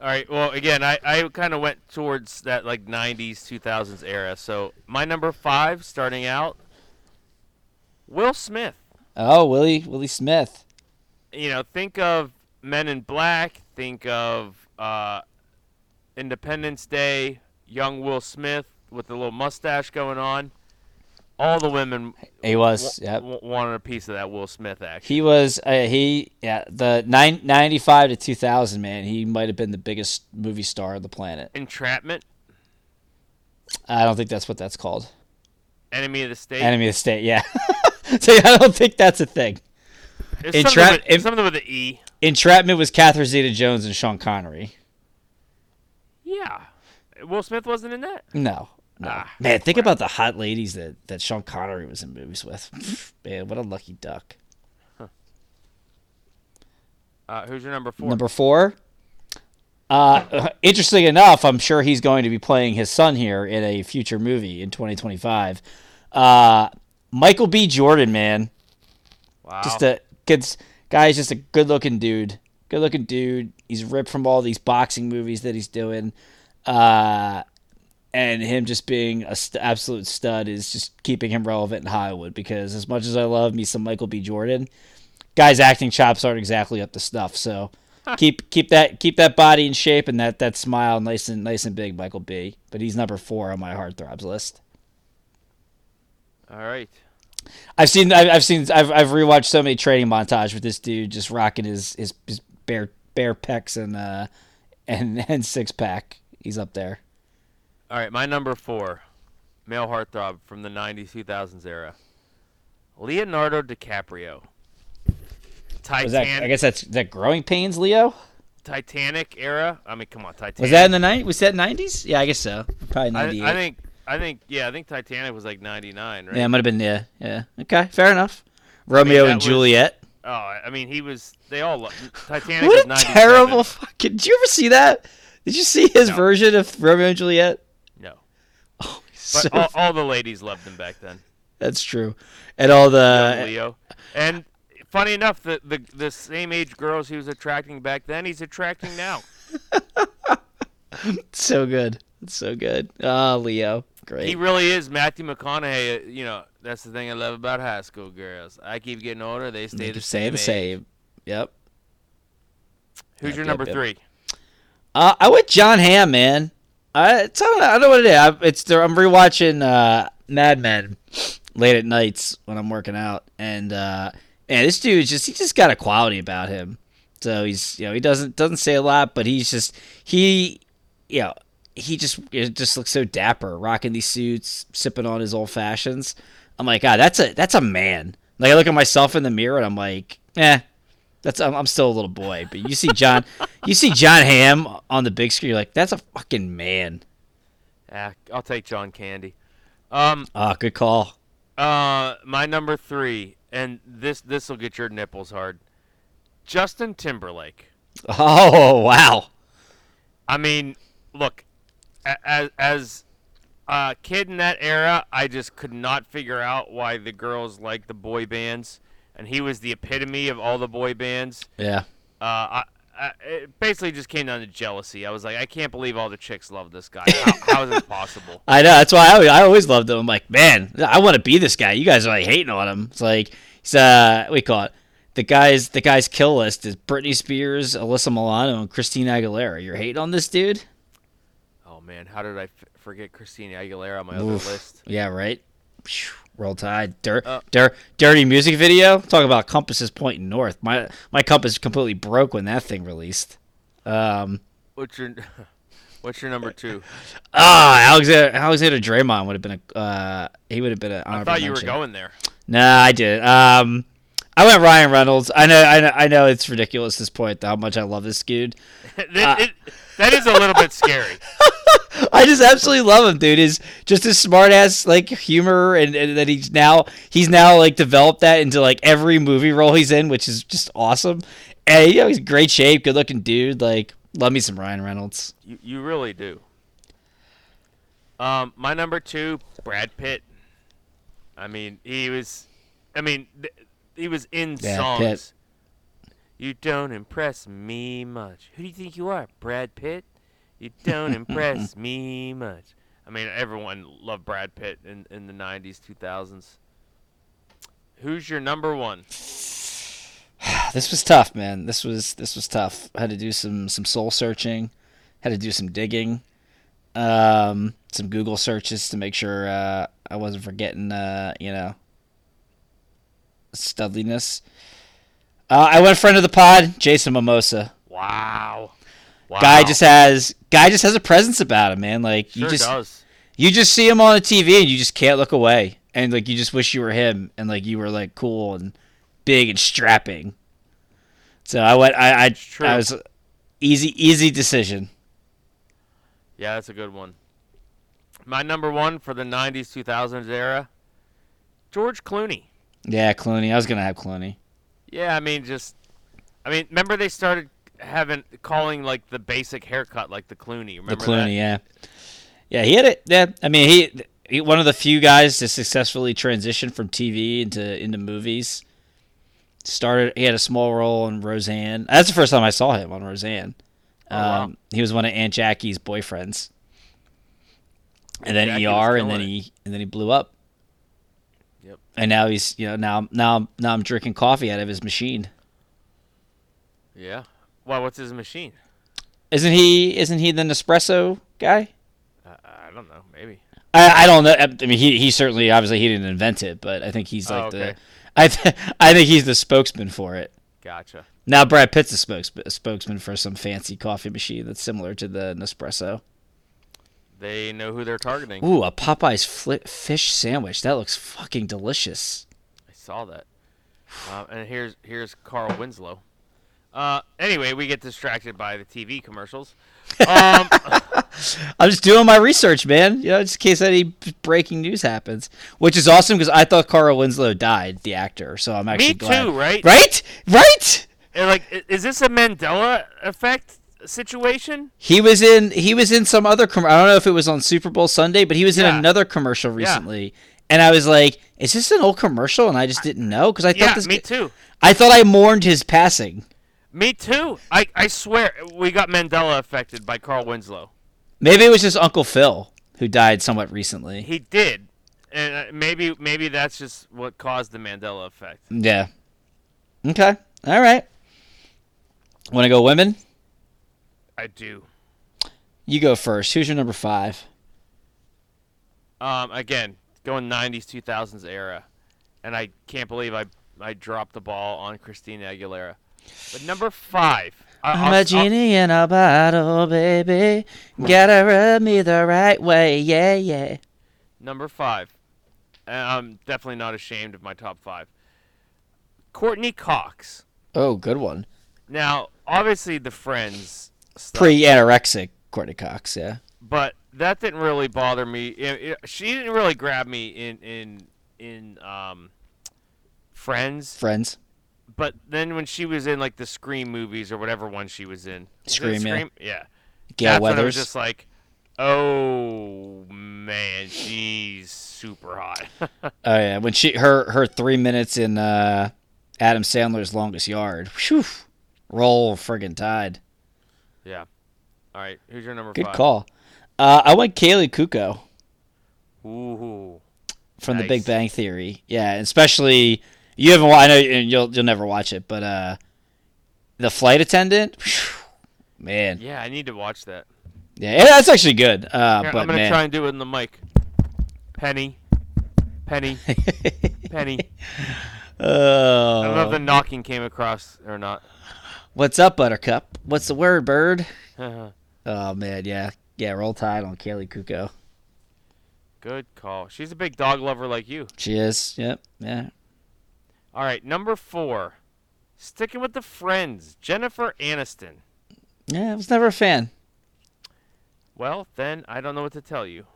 All right. Well, again, I, I kind of went towards that like '90s, 2000s era. So my number five, starting out, Will Smith. Oh, Willie Willie Smith. You know, think of Men in Black. Think of uh, Independence Day. Young Will Smith with the little mustache going on. All the women He was, wa- yep. wa- wanted a piece of that Will Smith action. He was uh, he yeah the nine, 95 to 2000 man he might have been the biggest movie star on the planet. Entrapment, I don't think that's what that's called. Enemy of the State. Enemy of the State, yeah. so I don't think that's a thing. It's Entrap- something, with, something with an E. Entrapment was Catherine Zeta-Jones and Sean Connery. Yeah. Will Smith wasn't in that. No. No. Ah, man, think about the hot ladies that, that Sean Connery was in movies with. man, what a lucky duck. Uh, who's your number four? Number four. Uh, interesting enough, I'm sure he's going to be playing his son here in a future movie in 2025. Uh, Michael B. Jordan, man, wow. just a good guy's just a good looking dude. Good looking dude. He's ripped from all these boxing movies that he's doing. Uh, and him just being a st- absolute stud is just keeping him relevant in Hollywood because as much as I love me some Michael B. Jordan, guy's acting chops aren't exactly up to snuff. So keep keep that keep that body in shape and that that smile nice and nice and big, Michael B. But he's number four on my heartthrobs list. All right. I've seen I've, I've seen I've I've rewatched so many training montage with this dude just rocking his his, his bare bare pecs and uh and and six pack. He's up there. All right. My number four, male heartthrob from the '90s, 2000s era, Leonardo DiCaprio. Was that, Titanic, I guess that's that growing pains, Leo. Titanic era. I mean, come on, Titanic. Was that in the night? Was that nineties? Yeah, I guess so. Probably I, ninety eight. I think. I think. Yeah, I think Titanic was like '99, right? yeah, it might have been yeah, yeah. Okay, fair enough. Romeo that and was- Juliet. Oh, I mean, he was. They all. Titanic What a 97. terrible fucking. Did you ever see that? Did you see his No. version of Romeo and Juliet? Oh, so, all, all the ladies loved him back then. that's true. And all Young the Leo. And funny enough, the, the the same age girls he was attracting back then, he's attracting now. so good, so good. Ah, Leo, great. He really is Matthew McConaughey. uh, You know, that's the thing I love about high school girls. I keep getting older; they stay They the same. say the same. Yep. Who's Yep, your yep, number yep. three? Uh, I went Jon Hamm, man. I, it's, I, don't know, what it is. I, it's I'm rewatching uh, Mad Men late at nights when I'm working out, and uh, man, this dude just he just got a quality about him. So he's you know he doesn't doesn't say a lot, but he's just he you know he just it just looks so dapper, rocking these suits, sipping on his old fashions. I'm like, God, that's a that's a man. Like I look at myself in the mirror and I'm like, eh, that's I'm, I'm still a little boy. But you see John, you see Jon Hamm on the big screen, you're like, that's a fucking man. Ah, I'll take John Candy. Um, Ah, good call. uh, my number three, and this this will get your nipples hard. Justin Timberlake. Oh wow. I mean, look, as as a kid in that era, I just could not figure out why the girls liked the boy bands, and he was the epitome of all the boy bands. Yeah. Uh, I, I, it basically just came down to jealousy. I was like, I can't believe all the chicks love this guy. How, how is this possible? I know. That's why I, always- I always loved him. I'm like, man, I want to be this guy. You guys are like hating on him. It's like he's uh, we call it the guys. The guy's kill list is Britney Spears, Alyssa Milano, and Christina Aguilera. You're hating on this dude? Oh man, how did I f- forget Christina Aguilera on my other list? Yeah, right. Roll Tide, dirt, Uh, dirt, dirty music video. Talk about compasses pointing north. My my compass completely broke when that thing released. Um, What's your What's your number two? ah, Alexander Alexander Draymond would have been a uh, he would have been an I thought you were going there. Nah, I did. Um, I went Ryan Reynolds. I know, I know, I know. It's ridiculous at this point how much I love this dude. It- it- that is a little bit scary. I just absolutely love him, dude. Is just his smart ass like humor, and, and that he's now he's now like developed that into like every movie role he's in, which is just awesome. And you know, he's great shape, good looking dude. Like Love me some Ryan Reynolds. You you really do. Um, my number two, Brad Pitt. I mean, he was. I mean, th- he was in songs. Pitt. You don't impress me much. Who do you think you are, Brad Pitt? You don't impress me much. I mean, everyone loved Brad Pitt in, in the 90s, 2000s. Who's your number one? This was tough, man. This was this was tough. I had to do some some soul searching, had to do some digging, um, some Google searches to make sure uh, I wasn't forgetting, uh, you know, studliness. Uh, I went friend of the pod, Jason Momoa. Wow. Wow. Guy just has guy just has a presence about him, man. Like sure you just does. you just see him on the TV and you just can't look away, and like you just wish you were him, and like you were like cool and big and strapping. So I went. I I. I was easy easy decision. Yeah, that's a good one. My number one for the 90s, 2000s era, George Clooney. Yeah, Clooney. I was gonna have Clooney. Yeah, I mean, just, I mean, remember they started having calling like the basic haircut like the Clooney. Remember the Clooney. That? Yeah, yeah. He had it. Yeah, I mean he, he one of the few guys to successfully transition from TV into into movies. Started. He had a small role in Roseanne. That's the first time I saw him on Roseanne. Oh, wow. Um, He was one of Aunt Jackie's boyfriends. And then Jackie ER, and then he and then he blew up. Yep. And now he's you know now now now I'm drinking coffee out of his machine. Yeah. Well, what's his machine? Isn't he? Isn't he the Nespresso guy? Uh, I don't know. Maybe. I, I don't know. I mean, he he certainly obviously he didn't invent it, but I think he's Oh, like okay. the. I th- I think he's the spokesman for it. Gotcha. Now Brad Pitt's a, spokes- a spokesman for some fancy coffee machine that's similar to the Nespresso. They know who they're targeting. Ooh, a Popeyes fli fish sandwich. That looks fucking delicious. I saw that. Uh, and here's here's Carl Winslow. Uh, anyway, we get distracted by the TV commercials. Um, I'm just doing my research, man. You know, just in case any breaking news happens, which is awesome because I thought Carl Winslow died, the actor. So I'm actually me glad. too, right? Right, right. And, like, is this a Mandela effect situation? He was in he was in some other com- I don't know if it was on Super Bowl Sunday, but he was in another commercial recently. And I was like, is this an old commercial? And I just didn't know because I Yeah, thought this me too. I thought I mourned his passing. Me too. I, I swear we got Mandela affected by Carl Winslow. Maybe it was just Uncle Phil who died somewhat recently. He did, and uh, maybe maybe that's just what caused the Mandela effect. Yeah. Okay. All right. Want to go women? I do. You go first. Who's your number five? Um, again, going '90s, 2000s era, and I can't believe I I dropped the ball on Christina Aguilera. But number five, I, I'm I'll- a I'll- genie in a bottle, baby. Gotta rub me the right way, yeah, yeah. Number five. And I'm definitely not ashamed of my top five. Courteney Cox. Oh, good one. Now, obviously, the Friends Pre-anorexic Courteney Cox, yeah. but that didn't really bother me. It- it- she didn't really grab me in in in um, Friends. Friends. But then when she was in like the Scream movies or whatever one she was in, it Scream, yeah. yeah. Gale That's when I was just like, oh man, she's super hot. Oh yeah, when she her her three minutes in uh, Adam Sandler's Longest Yard. Whew. Roll friggin' tide. yeah. All right, who's your number Good five? call. Uh, I went Kaley Cuoco Ooh. from The Big Bang Theory. Yeah, especially you haven't. I know and you'll you'll never watch it, but uh, the flight attendant. Whew, man, Yeah, I need to watch that. yeah, yeah, that's actually good. Uh, Here, but I'm gonna man, try and do it in the mic. Penny. Penny. Penny. I don't know if oh, the knocking came across or not. what's up, Buttercup? What's the word, bird? Good Oh man, yeah, yeah. Roll Tide on Kaley Cuoco. Good call. She's a big dog lover like you. She is. Yep. Yeah. All right, number four. Sticking with the friends, Jennifer Aniston. Yeah, I was never a fan. Well, then I don't know what to tell you.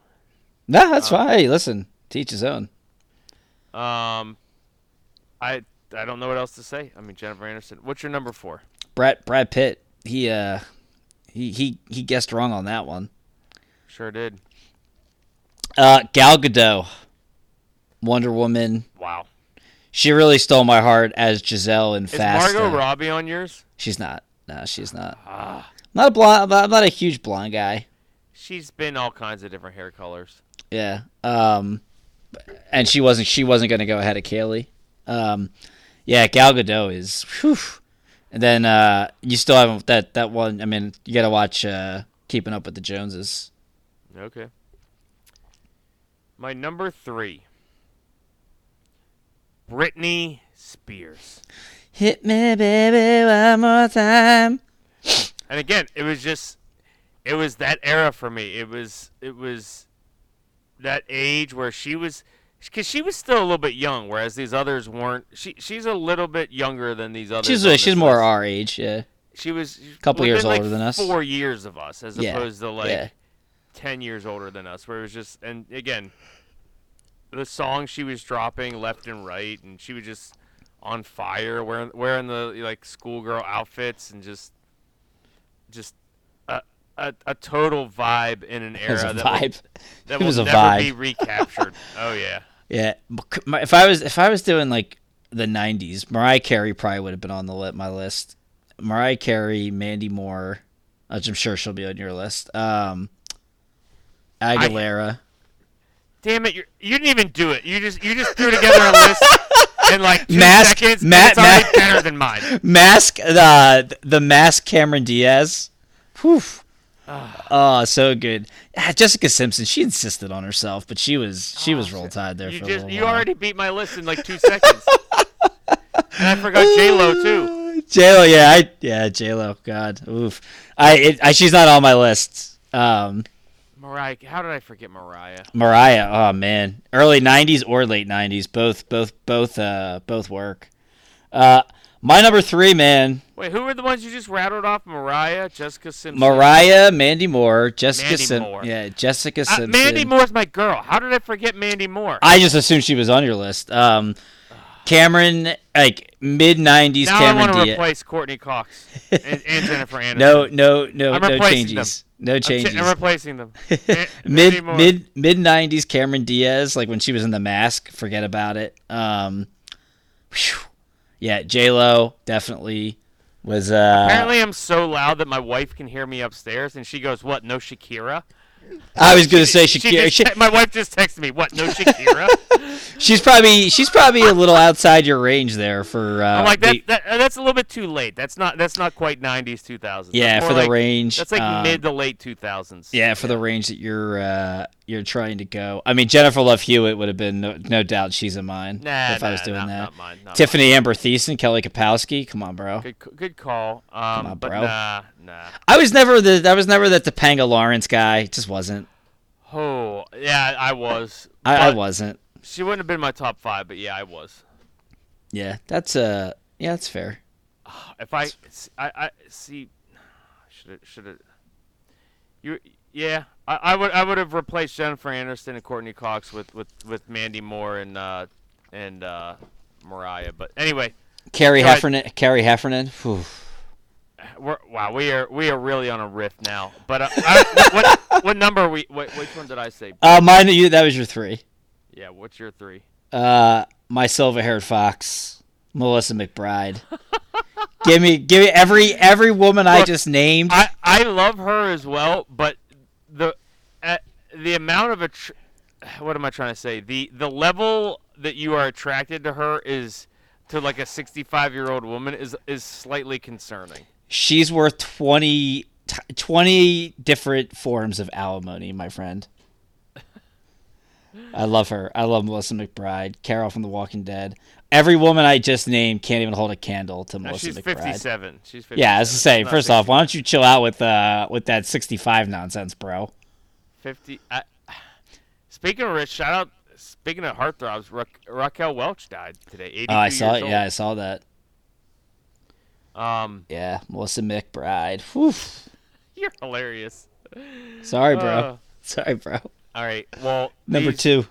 No, that's Uh, fine. Hey, listen, teach his own. Um, I I don't know what else to say. I mean, Jennifer Aniston. What's your number four? Brad Brad Pitt. He uh, He he he guessed wrong on that one. Sure did. Uh, Gal Gadot, Wonder Woman. Wow. She really stole my heart as Giselle in Is Fast. Margot uh, Robbie on yours? She's not. No, she's not. Ah, Not a blonde. I'm not a huge blonde guy. she's been all kinds of different hair colors. Yeah. Um, and she wasn't. She wasn't going to go ahead of Kaylee. Um, yeah. Gal Gadot is. Whew. And then uh, you still haven't that that one. I mean, you got to watch uh, Keeping Up with the Joneses. Okay. My number three. Britney Spears. Hit me, baby, one more time. And again, it was just it was that era for me. It was it was that age where she was cuz she was still a little bit young whereas these others weren't. She she's a little bit younger than these others. She's she's more our age. Yeah. She was a Couple years like, older than us. 4 years of us as Yeah, opposed to like yeah. 10 years older than us where it was just and again the songs she was dropping left and right and she was just on fire wearing wearing the like schoolgirl outfits and just just a, a, a total vibe in an era a that will, that It will was a never vibe. be recaptured. oh yeah. Yeah, if I was if I was doing like the '90s, Mariah Carey probably would have been on the my list. Mariah Carey, Mandy Moore, which I'm sure she'll be on your list. Um, Aguilera. Damn it! You're, you didn't even do it. You just you just threw together a list in like two Mask- seconds. Ma- it's already Ma- better than mine. Mask uh, the mask Cameron Diaz. Whew. Oh, so good. Ah, Jessica Simpson, she insisted on herself, but she was she was roll tide there You for a just you while. already beat my list in like two seconds. and I forgot J Lo too. J Lo, yeah, I yeah, J Lo. God, oof. I, it, I she's not on my list. Um, Mariah, how did I forget Mariah? Mariah, oh man, early '90s or late '90s, both both both uh both work. Uh, my number three, man, Wait, who were the ones you just rattled off? Mariah, Jessica Simpson. Mariah, Mandy Moore, Jessica Mandy Sim- Moore. yeah, Jessica Uh, Simpson. Mandy Moore's my girl. How did I forget Mandy Moore? I just assumed she was on your list. Um, Cameron, like mid '90s, now I Cameron want to replace Courteney Cox and, and Jennifer Aniston. No, no, no, I'm no changes. No I'm, changes. I'm replacing them. mid mid mid nineties Cameron Diaz, like when she was in the mask, forget about it. Um whew. yeah, J Lo definitely was uh Apparently, I'm so loud that my wife can hear me upstairs, and she goes, "What? No Shakira?" I was gonna say Shakira. just She, te- my wife just texted me, "What? No Shakira?" she's probably she's probably a little outside your range there for uh I'm like, that, the- that, uh, that's a little bit too late. That's not that's not quite 90s, 2000s. yeah, for the like, range. That's like um, mid to late 2000s. Yeah, for the range that you're uh you're trying to go. I mean Jennifer Love Hewitt would have been no, no doubt she's in mine Nah, if I was doing that. Not mine. Not Tiffani Amber Thiessen, Kelly Kapowski, come on, bro. Good, good call. Um, on, but bro. nah, nah. I was never the I was never that Topanga Lawrence guy. It just wasn't. Oh, yeah, I was. I, I wasn't. She wouldn't have been my top five, but yeah, I was. Yeah, that's uh yeah, that's fair. If I, I, I see, should it, should it, you, yeah, I, I would, I would have replaced Jennifer Anderson and Courteney Cox with, with, with Mandy Moore and, uh, and, uh, Mariah. But anyway, Carrie Heffernan Carrie Heffernan. Whew. We're, wow, we are, we are really on a riff now. But uh, I, what, what number we? What, which one did I say? Uh mine you that was your three. Yeah, what's your three? Uh my silver haired fox, Melissa McBride. give me give me every every woman I just named. I, I love her as well, but the uh, the amount of a what am I trying to say? The the level that you are attracted to her is to like a 65 year old woman is is slightly concerning. She's worth 20, 20 different forms of alimony, my friend. I love her. I love Melissa McBride, Carol from The Walking Dead. Every woman I just named can't even hold a candle to Now, Melissa she's McBride. 57. She's 57. Yeah, I was to say, first off, why don't you chill out with uh with that 65 nonsense, bro? 50. I, speaking of rich, shout out. Speaking of heartthrobs, Ra- Raquel Welch died today. Oh, I saw it. Yeah, I saw that. Um, Yeah, Melissa McBride. Whew. you're hilarious. Sorry, bro. Uh, Sorry, bro. all right. Well, Number these- two.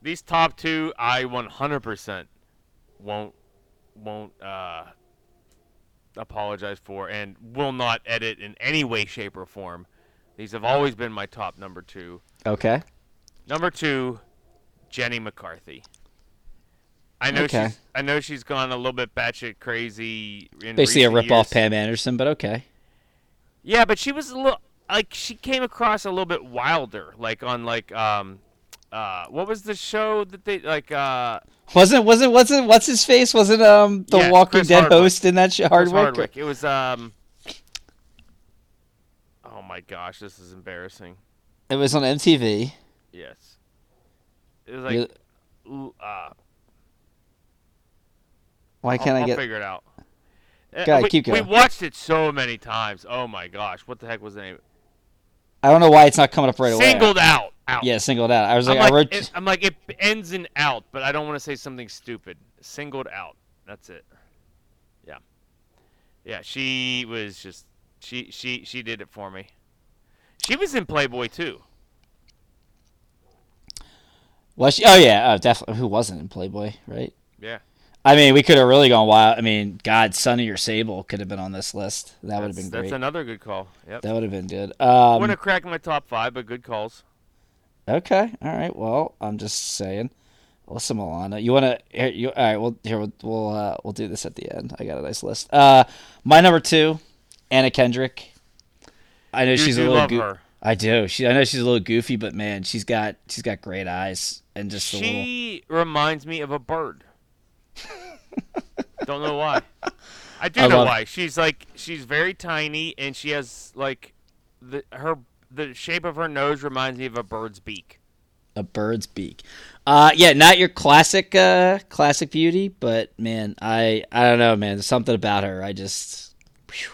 these top two I 100% won't won't uh apologize for and will not edit in any way, shape, or form. These have always been my top number two. Okay. Number two, Jenny McCarthy. I know Okay. she's I know she's gone a little bit batshit crazy. In Basically a rip off. Pam Anderson, but okay. Yeah, but she was a little like she came across a little bit wilder, like on like um, uh, what was the show that they like uh Wasn't wasn't wasn't what's his face? Wasn't um the Yeah, Walking Chris Dead Hardwick. host in that show Hardwick? Hardwick. It was um. Oh my gosh, this is embarrassing. It was on MTV. Yes, it was like uh. Why can't I'll, I I'll figure it out. Ahead, we, keep We watched it so many times. Oh my gosh, what the heck was the name? I don't know why it's not coming up right away. Singled out. Out. Yeah, singled out. I was I'm like, like, I wrote. it, I'm like, it ends in out, but I don't want to say something stupid. Singled out. That's it. Yeah. Yeah, she was just she she she did it for me. She was in Playboy too. Was she? Oh yeah, uh, definitely. Who wasn't in Playboy, right? Yeah. I mean, we could have really gone wild. I mean, God, Sunny or Sable could have been on this list. That would have been that's another good call. Yep. That would have been good. Um, Wouldn't have cracked my top five, but good calls. Okay. All right. Well, I'm just saying. Alyssa Milano. You want to? You all right? Well, here we'll we'll, uh, we'll do this at the end. I got a nice list. Uh, my number two, Anna Kendrick. I know You she's a little. her. I do. She. I know she's a little goofy, but man, she's got she's got great eyes and just a little. She reminds me of a bird. Don't know why. I do I know why. She's like she's very tiny and she has like the her the shape of her nose reminds me of a bird's beak. a bird's beak. Uh, yeah, not your classic uh classic beauty, but man, I I don't know, man. There's something about her. I just. whew.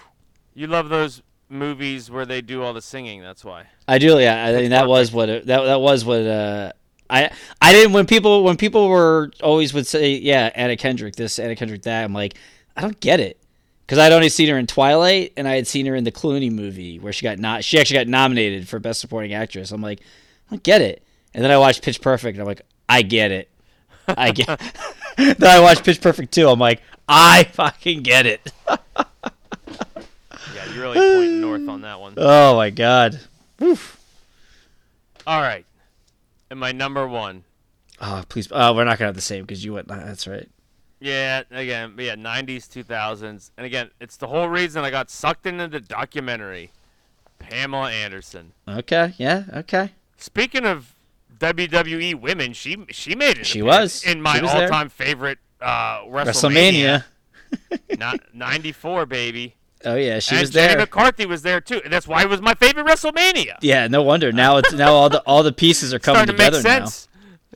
You love those movies where they do all the singing. That's why. I do, yeah. I mean, that was what it, that that was what uh, I I didn't when people when people were always would say yeah Anna Kendrick this Anna Kendrick that I'm like I don't get it because I'd only seen her in Twilight and I had seen her in the Clooney movie where she got not she actually got nominated for best supporting actress. I'm like I don't get it, and then I watched Pitch Perfect and I'm like I get it, I get. then I watched Pitch Perfect too. I'm like I fucking get it. Yeah, you're really pointing north on that one. Oh my god. Woof. All right. And my number one. Oh please. Oh, we're not gonna have the same because you went. That's right. Yeah, again, yeah, 90s, 2000s. And again, it's the whole reason I got sucked into the documentary. Pamela Anderson. Okay. Yeah. Okay. Speaking of WWE women, she she made it. She was. in my was all-time favorite uh, WrestleMania. WrestleMania. Not 94, baby. Oh yeah, she and was Jenny there. McCarthy was there too. And that's why it was my favorite WrestleMania. yeah, no wonder. Now it's now all the all the pieces are coming Starting to together now.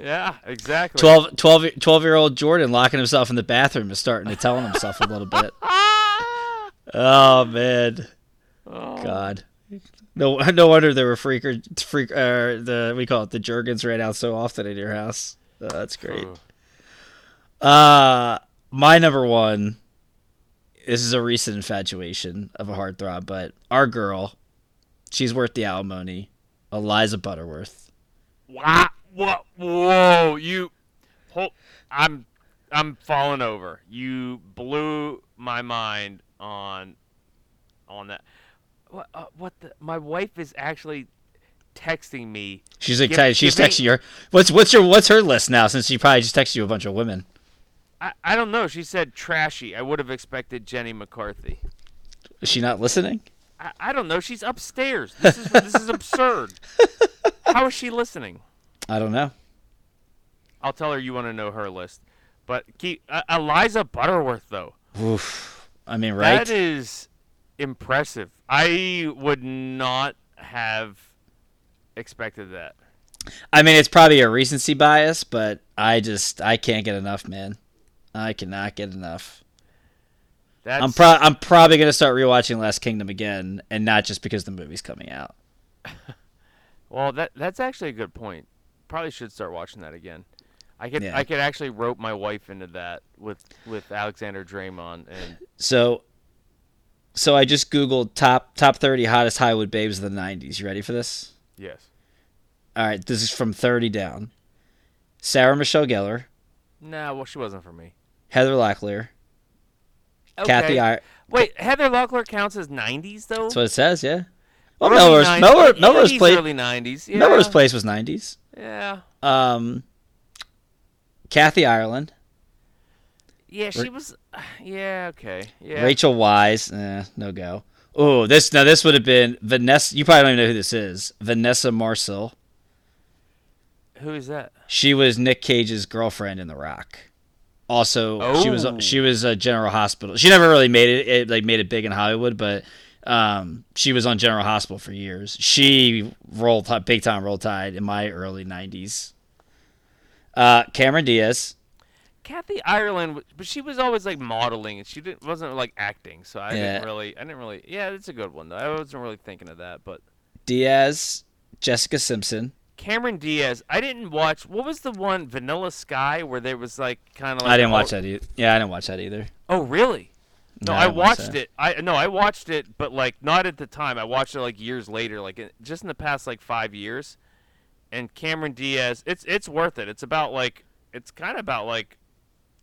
Yeah, exactly. 12, 12, 12 year old Jordan locking himself in the bathroom is starting to tell himself a little bit. Oh man, Oh. God. No, no wonder there were freaker, freak, uh, the we call it the Jergens ran out so often in your house. Oh, that's great. Uh my number one. This is a recent infatuation of a heartthrob, but our girl, she's worth the alimony. Eliza Butterworth. Wow! What? Whoa! You, hold, I'm, I'm falling over. You blew my mind on, on that. What? Uh, what the? My wife is actually texting me. She's Give- excited. She's give me- texting you. What's what's your what's her list now? Since she probably just texted you a bunch of women. I, I don't know. She said trashy. I would have expected Jenny McCarthy. Is she not listening? I, I don't know. She's upstairs. This is this is absurd. How is she listening? I don't know. I'll tell her you want to know her list. But keep uh, Eliza Butterworth though. Oof. I mean, right? That is impressive. I would not have expected that. I mean, it's probably a recency bias, but I just I can't get enough, man. I cannot get enough. That's I'm pro- I'm probably gonna start rewatching Last Kingdom again, and not just because the movie's coming out. well. That that's actually a good point. Probably should start watching that again. I could Yeah. I could actually rope my wife into that with with Alexander Dreymon and So, so I just googled top top 30 hottest Hollywood babes of the 90s. You ready for this? yes. All right, this is from 30 down. Sarah Michelle Gellar, Nah, well she wasn't for me. Heather Locklear, Okay. Kathy I- Wait, Heather Locklear counts as '90s though. That's what it says. Yeah. Well, Early Melrose, 90s Melrose, Melrose Place, early '90s. Yeah. Melrose Place was '90s. Yeah. Um, Kathy Ireland, Yeah, she was. Yeah. Okay. Yeah. Rachel Weisz, eh, no go. Oh, this now this would have been Vanessa. You probably don't even know who this is. Vanessa Marcil. Who is that? She was Nick Cage's girlfriend in The Rock. Also, she was Oh. she was a General Hospital. She never really made it, it like made it big in Hollywood, but um, she was on General Hospital for years. She rolled big time roll tide in my early '90s. Uh, Cameron Diaz, Kathy Ireland, but she was always like modeling, and she didn't wasn't like acting. So I Yeah. didn't really, I didn't really. Yeah, it's a good one though. I wasn't really thinking of that, but Diaz, Jessica Simpson. Cameron Diaz. I didn't watch. What was the one Vanilla Sky where there was like kind of like I didn't watch that either. Yeah, I didn't watch that either. Oh really? No, No, I watch watched it. I no, I watched it, but like not at the time. I watched it like years later, like in, just in the past like five years. And Cameron Diaz, it's it's worth it. It's about like it's kind of about like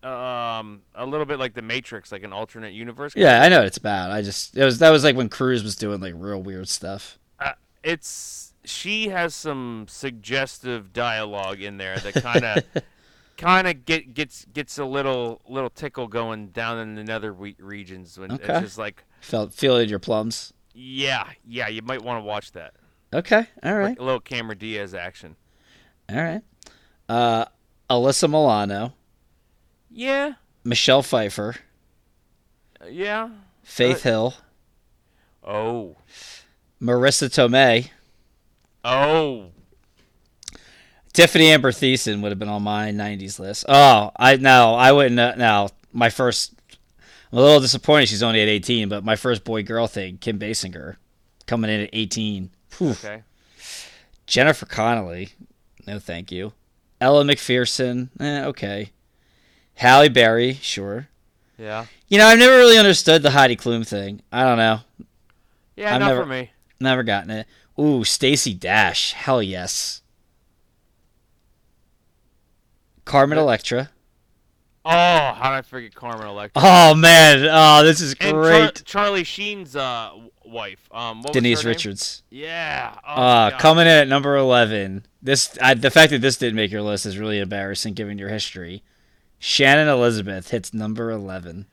um a little bit like the Matrix, like an alternate universe. Yeah, I know what it's about. I just it was that was like when Cruise was doing like real weird stuff. Uh, it's she has some suggestive dialogue in there that kind of kind of get gets gets a little little tickle going down in the nether regions when Okay. it's just like Felt feeling your plums. yeah yeah you might want to watch that. Okay, all right, Like a little Cameron Diaz action. all right. Uh, Alyssa Milano, Yeah, Michelle Pfeiffer, uh, yeah. Faith Uh, Hill, Oh, Marisa Tomei, oh. Tiffani Amber Thiessen would have been on my '90s list. Oh, I no, I wouldn't. Uh, no, my first. I'm a little disappointed she's only at 18, but my first boy girl thing, Kim Basinger, coming in at 18. Whew. Okay. Jennifer Connelly, no thank you. Ella Macpherson, eh, okay. Halle Berry, sure. Yeah. You know, I've never really understood the Heidi Klum thing. I don't know. Yeah, I've not never- for me. Never gotten it. Ooh, Stacey Dash, hell yes. Carmen. Electra. Oh, how did I forget Carmen Electra? Oh man, oh this is and Char- great. Charlie Sheen's uh, wife. Um, what was Denise her name? Richards. Yeah. Oh, Uh, coming in at number 11. This I, the fact that this didn't make your list is really embarrassing given your history. Shannon Elizabeth hits number 11.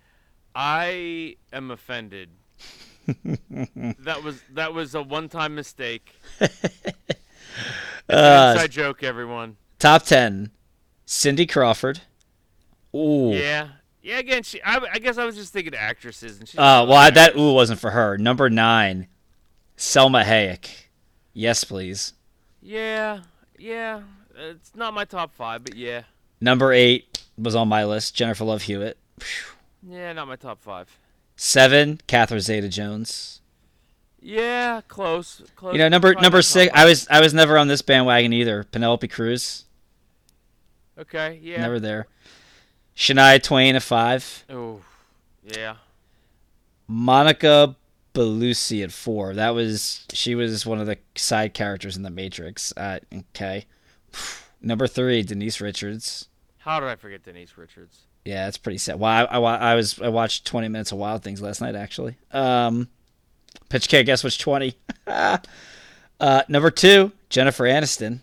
I am offended. That was that was a one-time mistake. Uh, inside joke, everyone. top 10. Cindy Crawford. Ooh. Yeah. Yeah. Again, she. I, I guess I was just thinking actresses, and she's. Uh, well, I, that ooh wasn't for her. Number 9. Salma Hayek. Yes, please. Yeah. Yeah. It's not my top five, but yeah. Number 8 was on my list. Jennifer Love Hewitt. Yeah, not my top five. 7. Catherine Zeta-Jones. Yeah, close. Close. You know, number number six. I was I was never on this bandwagon either. Penelope Cruz, Okay. Yeah. never there. Shania Twain at five. Oh. Yeah. Monica Bellucci at four. That was she was one of the side characters in The Matrix. Uh, okay. Number three, Denise Richards. How did I forget Denise Richards? Yeah, that's pretty sad. Well, I, I, I was I watched Twenty Minutes of Wild Things last night actually. Um, pitch can't guess which twenty. uh, number two, Jennifer Aniston.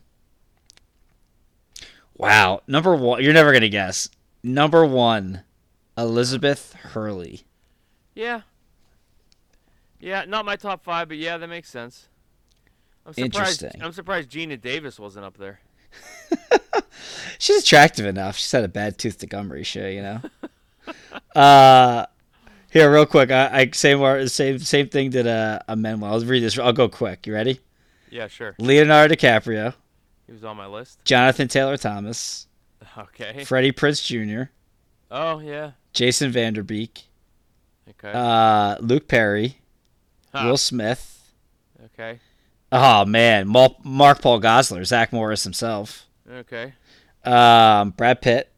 Wow, number one. You're never gonna guess. Number one, Elizabeth Hurley. Yeah. Yeah, not my top five, but yeah, that makes sense. I'm surprised. Interesting. I'm surprised Geena Davis wasn't up there. She's attractive enough. She's had a bad tooth to gum ratio, you know. uh, here, real quick. I, I same same same thing did a a Manuel. I'll read this. I'll go quick. You ready? Yeah, sure. Leonardo DiCaprio, He was on my list. Jonathan Taylor Thomas, Okay. Freddie Prinze Jr., Oh yeah. Jason Van Der Beek, Okay. uh, Luke Perry, Huh. Will Smith. Okay. Oh man, Mark Paul Gosselaar, Zack Morris himself, Okay. um, Brad Pitt,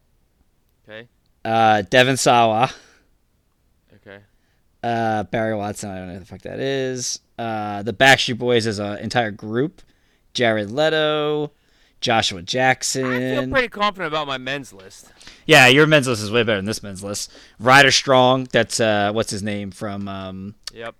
Okay. uh, Devon Sawa, Okay. uh, Barry Watson. I don't know who the fuck that is. Uh, the Backstreet Boys as an entire group. Jared Leto, Joshua Jackson. I feel pretty confident about my men's list. Yeah, your men's list is way better than this men's list. Ryder Strong, that's uh, what's his name from um, Yep.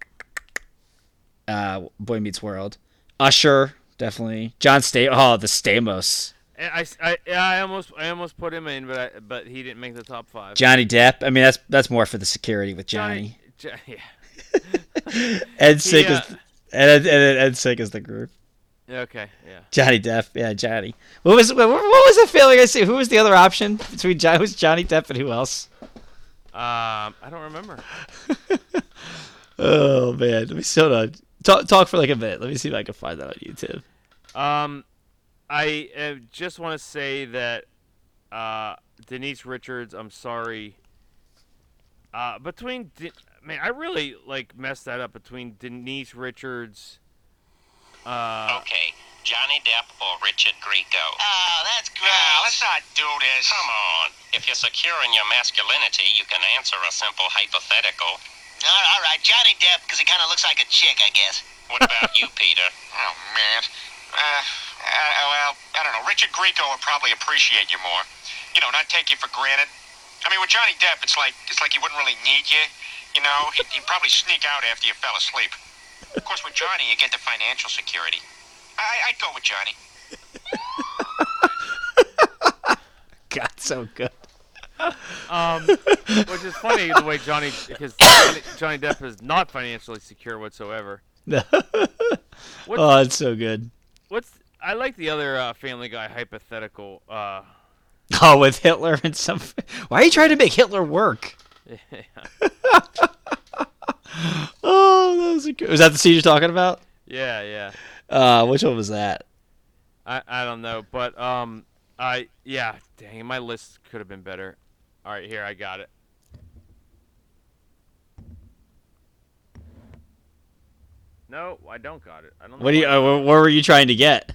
uh, Boy Meets World. Usher, definitely. John Stamos. Oh, the Stamos. I, I, I almost I almost put him in, but I, but he didn't make the top five. Johnny Depp. I mean, that's that's more for the security with Johnny. Jo- yeah. Ed Sick Yeah. is Ed, Ed, Ed, Ed Sick is the group. Okay. Yeah. Johnny Depp. Yeah, Johnny. What was what, what was the feeling I see? Who was the other option between John? Was Johnny Depp and who else? Um, I don't remember. Oh man, let me hold on. Talk talk for like a minute. Let me see if I can find that on YouTube. Um, I uh, just want to say that uh, Denise Richards. I'm sorry. Uh, between De- man, I really like messed that up between Denise Richards. Uh, Okay, Johnny Depp or Richard Grieco? Oh, that's gross. Ah, let's not do this. Come on. If you're secure in your masculinity, you can answer a simple hypothetical. All all right, Johnny Depp, because he kind of looks like a chick, I guess. What about you, Peter? Oh, man. Uh, uh, well, I don't know. Richard Grieco would probably appreciate you more. You know, not take you for granted. I mean, with Johnny Depp, it's like it's like he wouldn't really need you. You know, he'd, he'd probably sneak out after you fell asleep. Of course, with Johnny, you get the financial security. I, I'd go with Johnny. God, so good. Um, which is funny the way Johnny because Johnny, Depp is not financially secure whatsoever. Oh, it's so good. what's I like the other uh, Family Guy hypothetical. Uh, Oh, with Hitler and some. Why are you trying to make Hitler work? Oh, that was a good. Was that the scene you're talking about? yeah, yeah. Uh, which one was that? I, I don't know, but um, I yeah, dang, my list could have been better. All right, here I got it. No, I don't got it. I don't. Know What do you? why. Uh, what were you trying to get?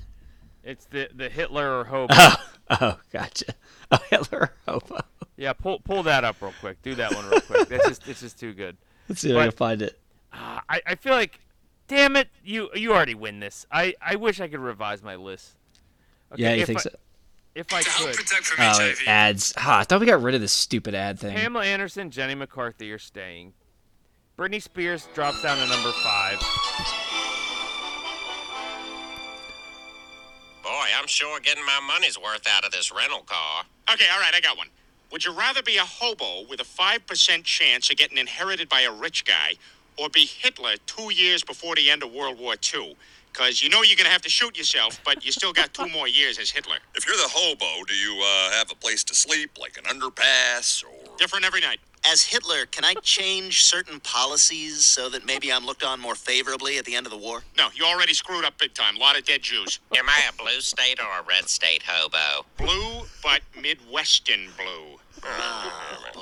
It's the the Hitler or hobo. Oh, oh, gotcha. Oh, Hitler hobo. yeah, pull pull that up real quick. Do that one real quick. This is this is too good. Let's see if I can find it. Ah, I I feel like, damn it, you you already win this. I I wish I could revise my list. Okay, Yeah, you if think I, so? If I To help could, protect from Oh, HIV. it ads. Ah, I thought we got rid of this stupid ad thing. Pamela Anderson, Jenny McCarthy are staying. Britney Spears drops down to number five. Boy, I'm sure getting my money's worth out of this rental car. Okay, all right, I got one. Would you rather be a hobo with a 5% chance of getting inherited by a rich guy or be Hitler two years before the end of World War II? Because you know you're going to have to shoot yourself, but you still got two more years as Hitler. If you're the hobo, do you uh, have a place to sleep, like an underpass, or Different every night. As Hitler, can I change certain policies so that maybe I'm looked on more favorably at the end of the war? No, you already screwed up big time. A lot of dead Jews. Am I a blue state or a red state hobo? Blue, but Midwestern blue. Oh, boy.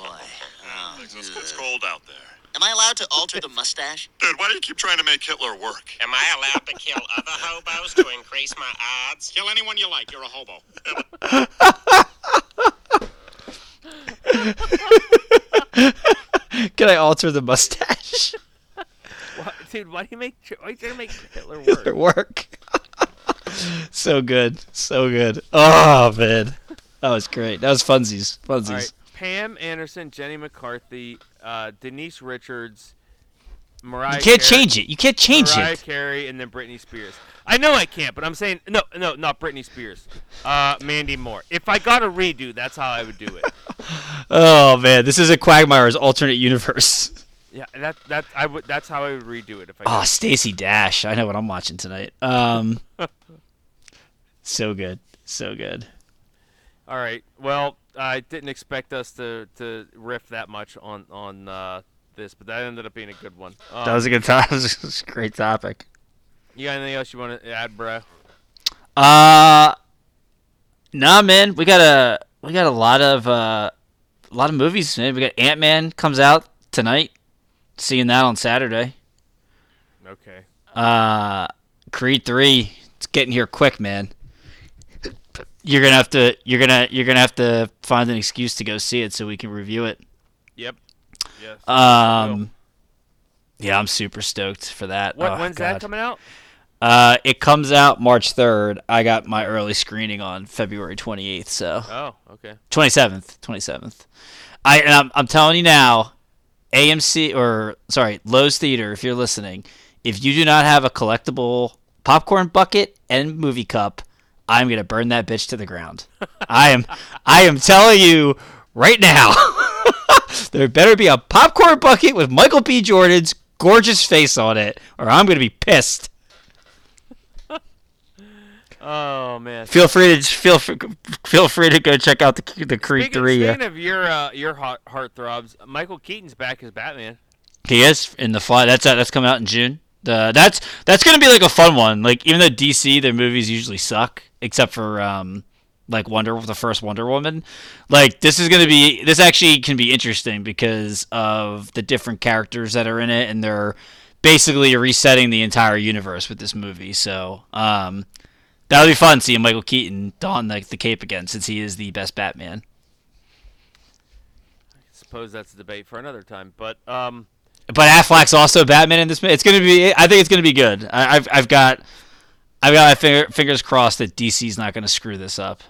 Oh, it's, it's cold out there? Am I allowed to alter the mustache? Dude, why do you keep trying to make Hitler work? Am I allowed to kill other hobos to increase my odds? Kill anyone you like. You're a hobo. Can I alter the mustache? Why, dude, why do you make why are you trying to make Hitler work? It work. so good, so good. Oh man, that was great. That was funsies, funsies. Pam Anderson, Jenny McCarthy, uh, Denise Richards, Mariah. You can't Carey- change it. You can't change Mariah it. Mariah Carey, and then Britney Spears. I know I can't, but I'm saying no, no, not Britney Spears. Uh, Mandy Moore. If I got a redo, that's how I would do it. Oh man, this is a Quagmire's alternate universe. Yeah, that that I would. That's how I would redo it if I. Oh. Stacey Dash. I know what I'm watching tonight. Um, so good, so good. All right. Well, I didn't expect us to, to riff that much on on uh, this, but that ended up being a good one. Um, That was a good time. That was a great topic. you got anything else you want to add, bro? Uh, nah, man. We got a we got a lot of uh, a lot of movies. Man, we got Ant Man comes out tonight. Seeing that on Saturday. Okay. Uh, Creed three. It's getting here quick, man. You're gonna have to. You're gonna. You're gonna have to find an excuse to go see it so we can review it. Yep. Yes. Um. Yeah, I'm super stoked for that. what? Oh, when's God. that coming out? Uh, it comes out March 3rd. I got my early screening on February 28th, so Oh, okay. 27th, 27th. I and I'm, I'm telling you now, AMC or sorry, Loews Theater, if you're listening, if you do not have a collectible popcorn bucket and movie cup, I'm gonna burn that bitch to the ground. I am, I am telling you right now. there better be a popcorn bucket with Michael B. Jordan's gorgeous face on it, or I'm gonna be pissed. Oh man. Feel free to feel free, feel free to go check out the the Creed Speaking, three. uh, speaking of your uh, your heart heartthrobs, Michael Keaton's back as Batman. He is in the fly. That's that's coming out in June. The that's that's gonna be like a fun one. Like even though DC their movies usually suck, except for um like Wonder the first Wonder Woman. Like this is gonna be this actually can be interesting because of the different characters that are in it, and they're basically resetting the entire universe with this movie. So um that'll be fun seeing Michael Keaton don like the cape again since he is the best Batman. I suppose that's a debate for another time. But um, But Affleck's also Batman in this. It's gonna be. I think it's gonna be good. I, I've I've got I've got my finger, fingers crossed that DC's not gonna screw this up.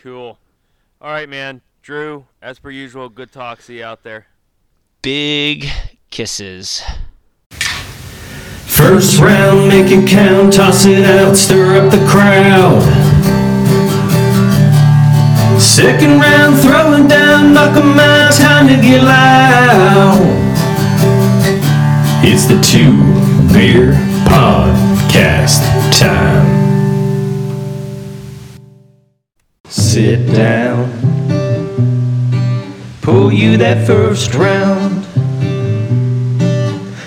cool. All right, man. Drew, as per usual, good talk. See you out there. Big kisses. First round, make it count, toss it out, stir up the crowd. Second round, throwing down, knock 'em out, time to get loud. It's the two beer podcast time. Sit down, pull you that first round.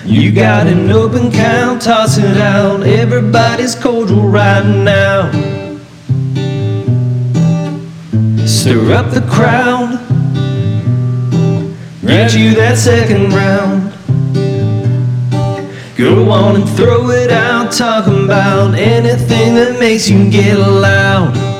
You got an open count, toss it out. Everybody's cordial right now. Stir up the crowd. Get you that second round. Go on and throw it out, talking about anything that makes you get loud.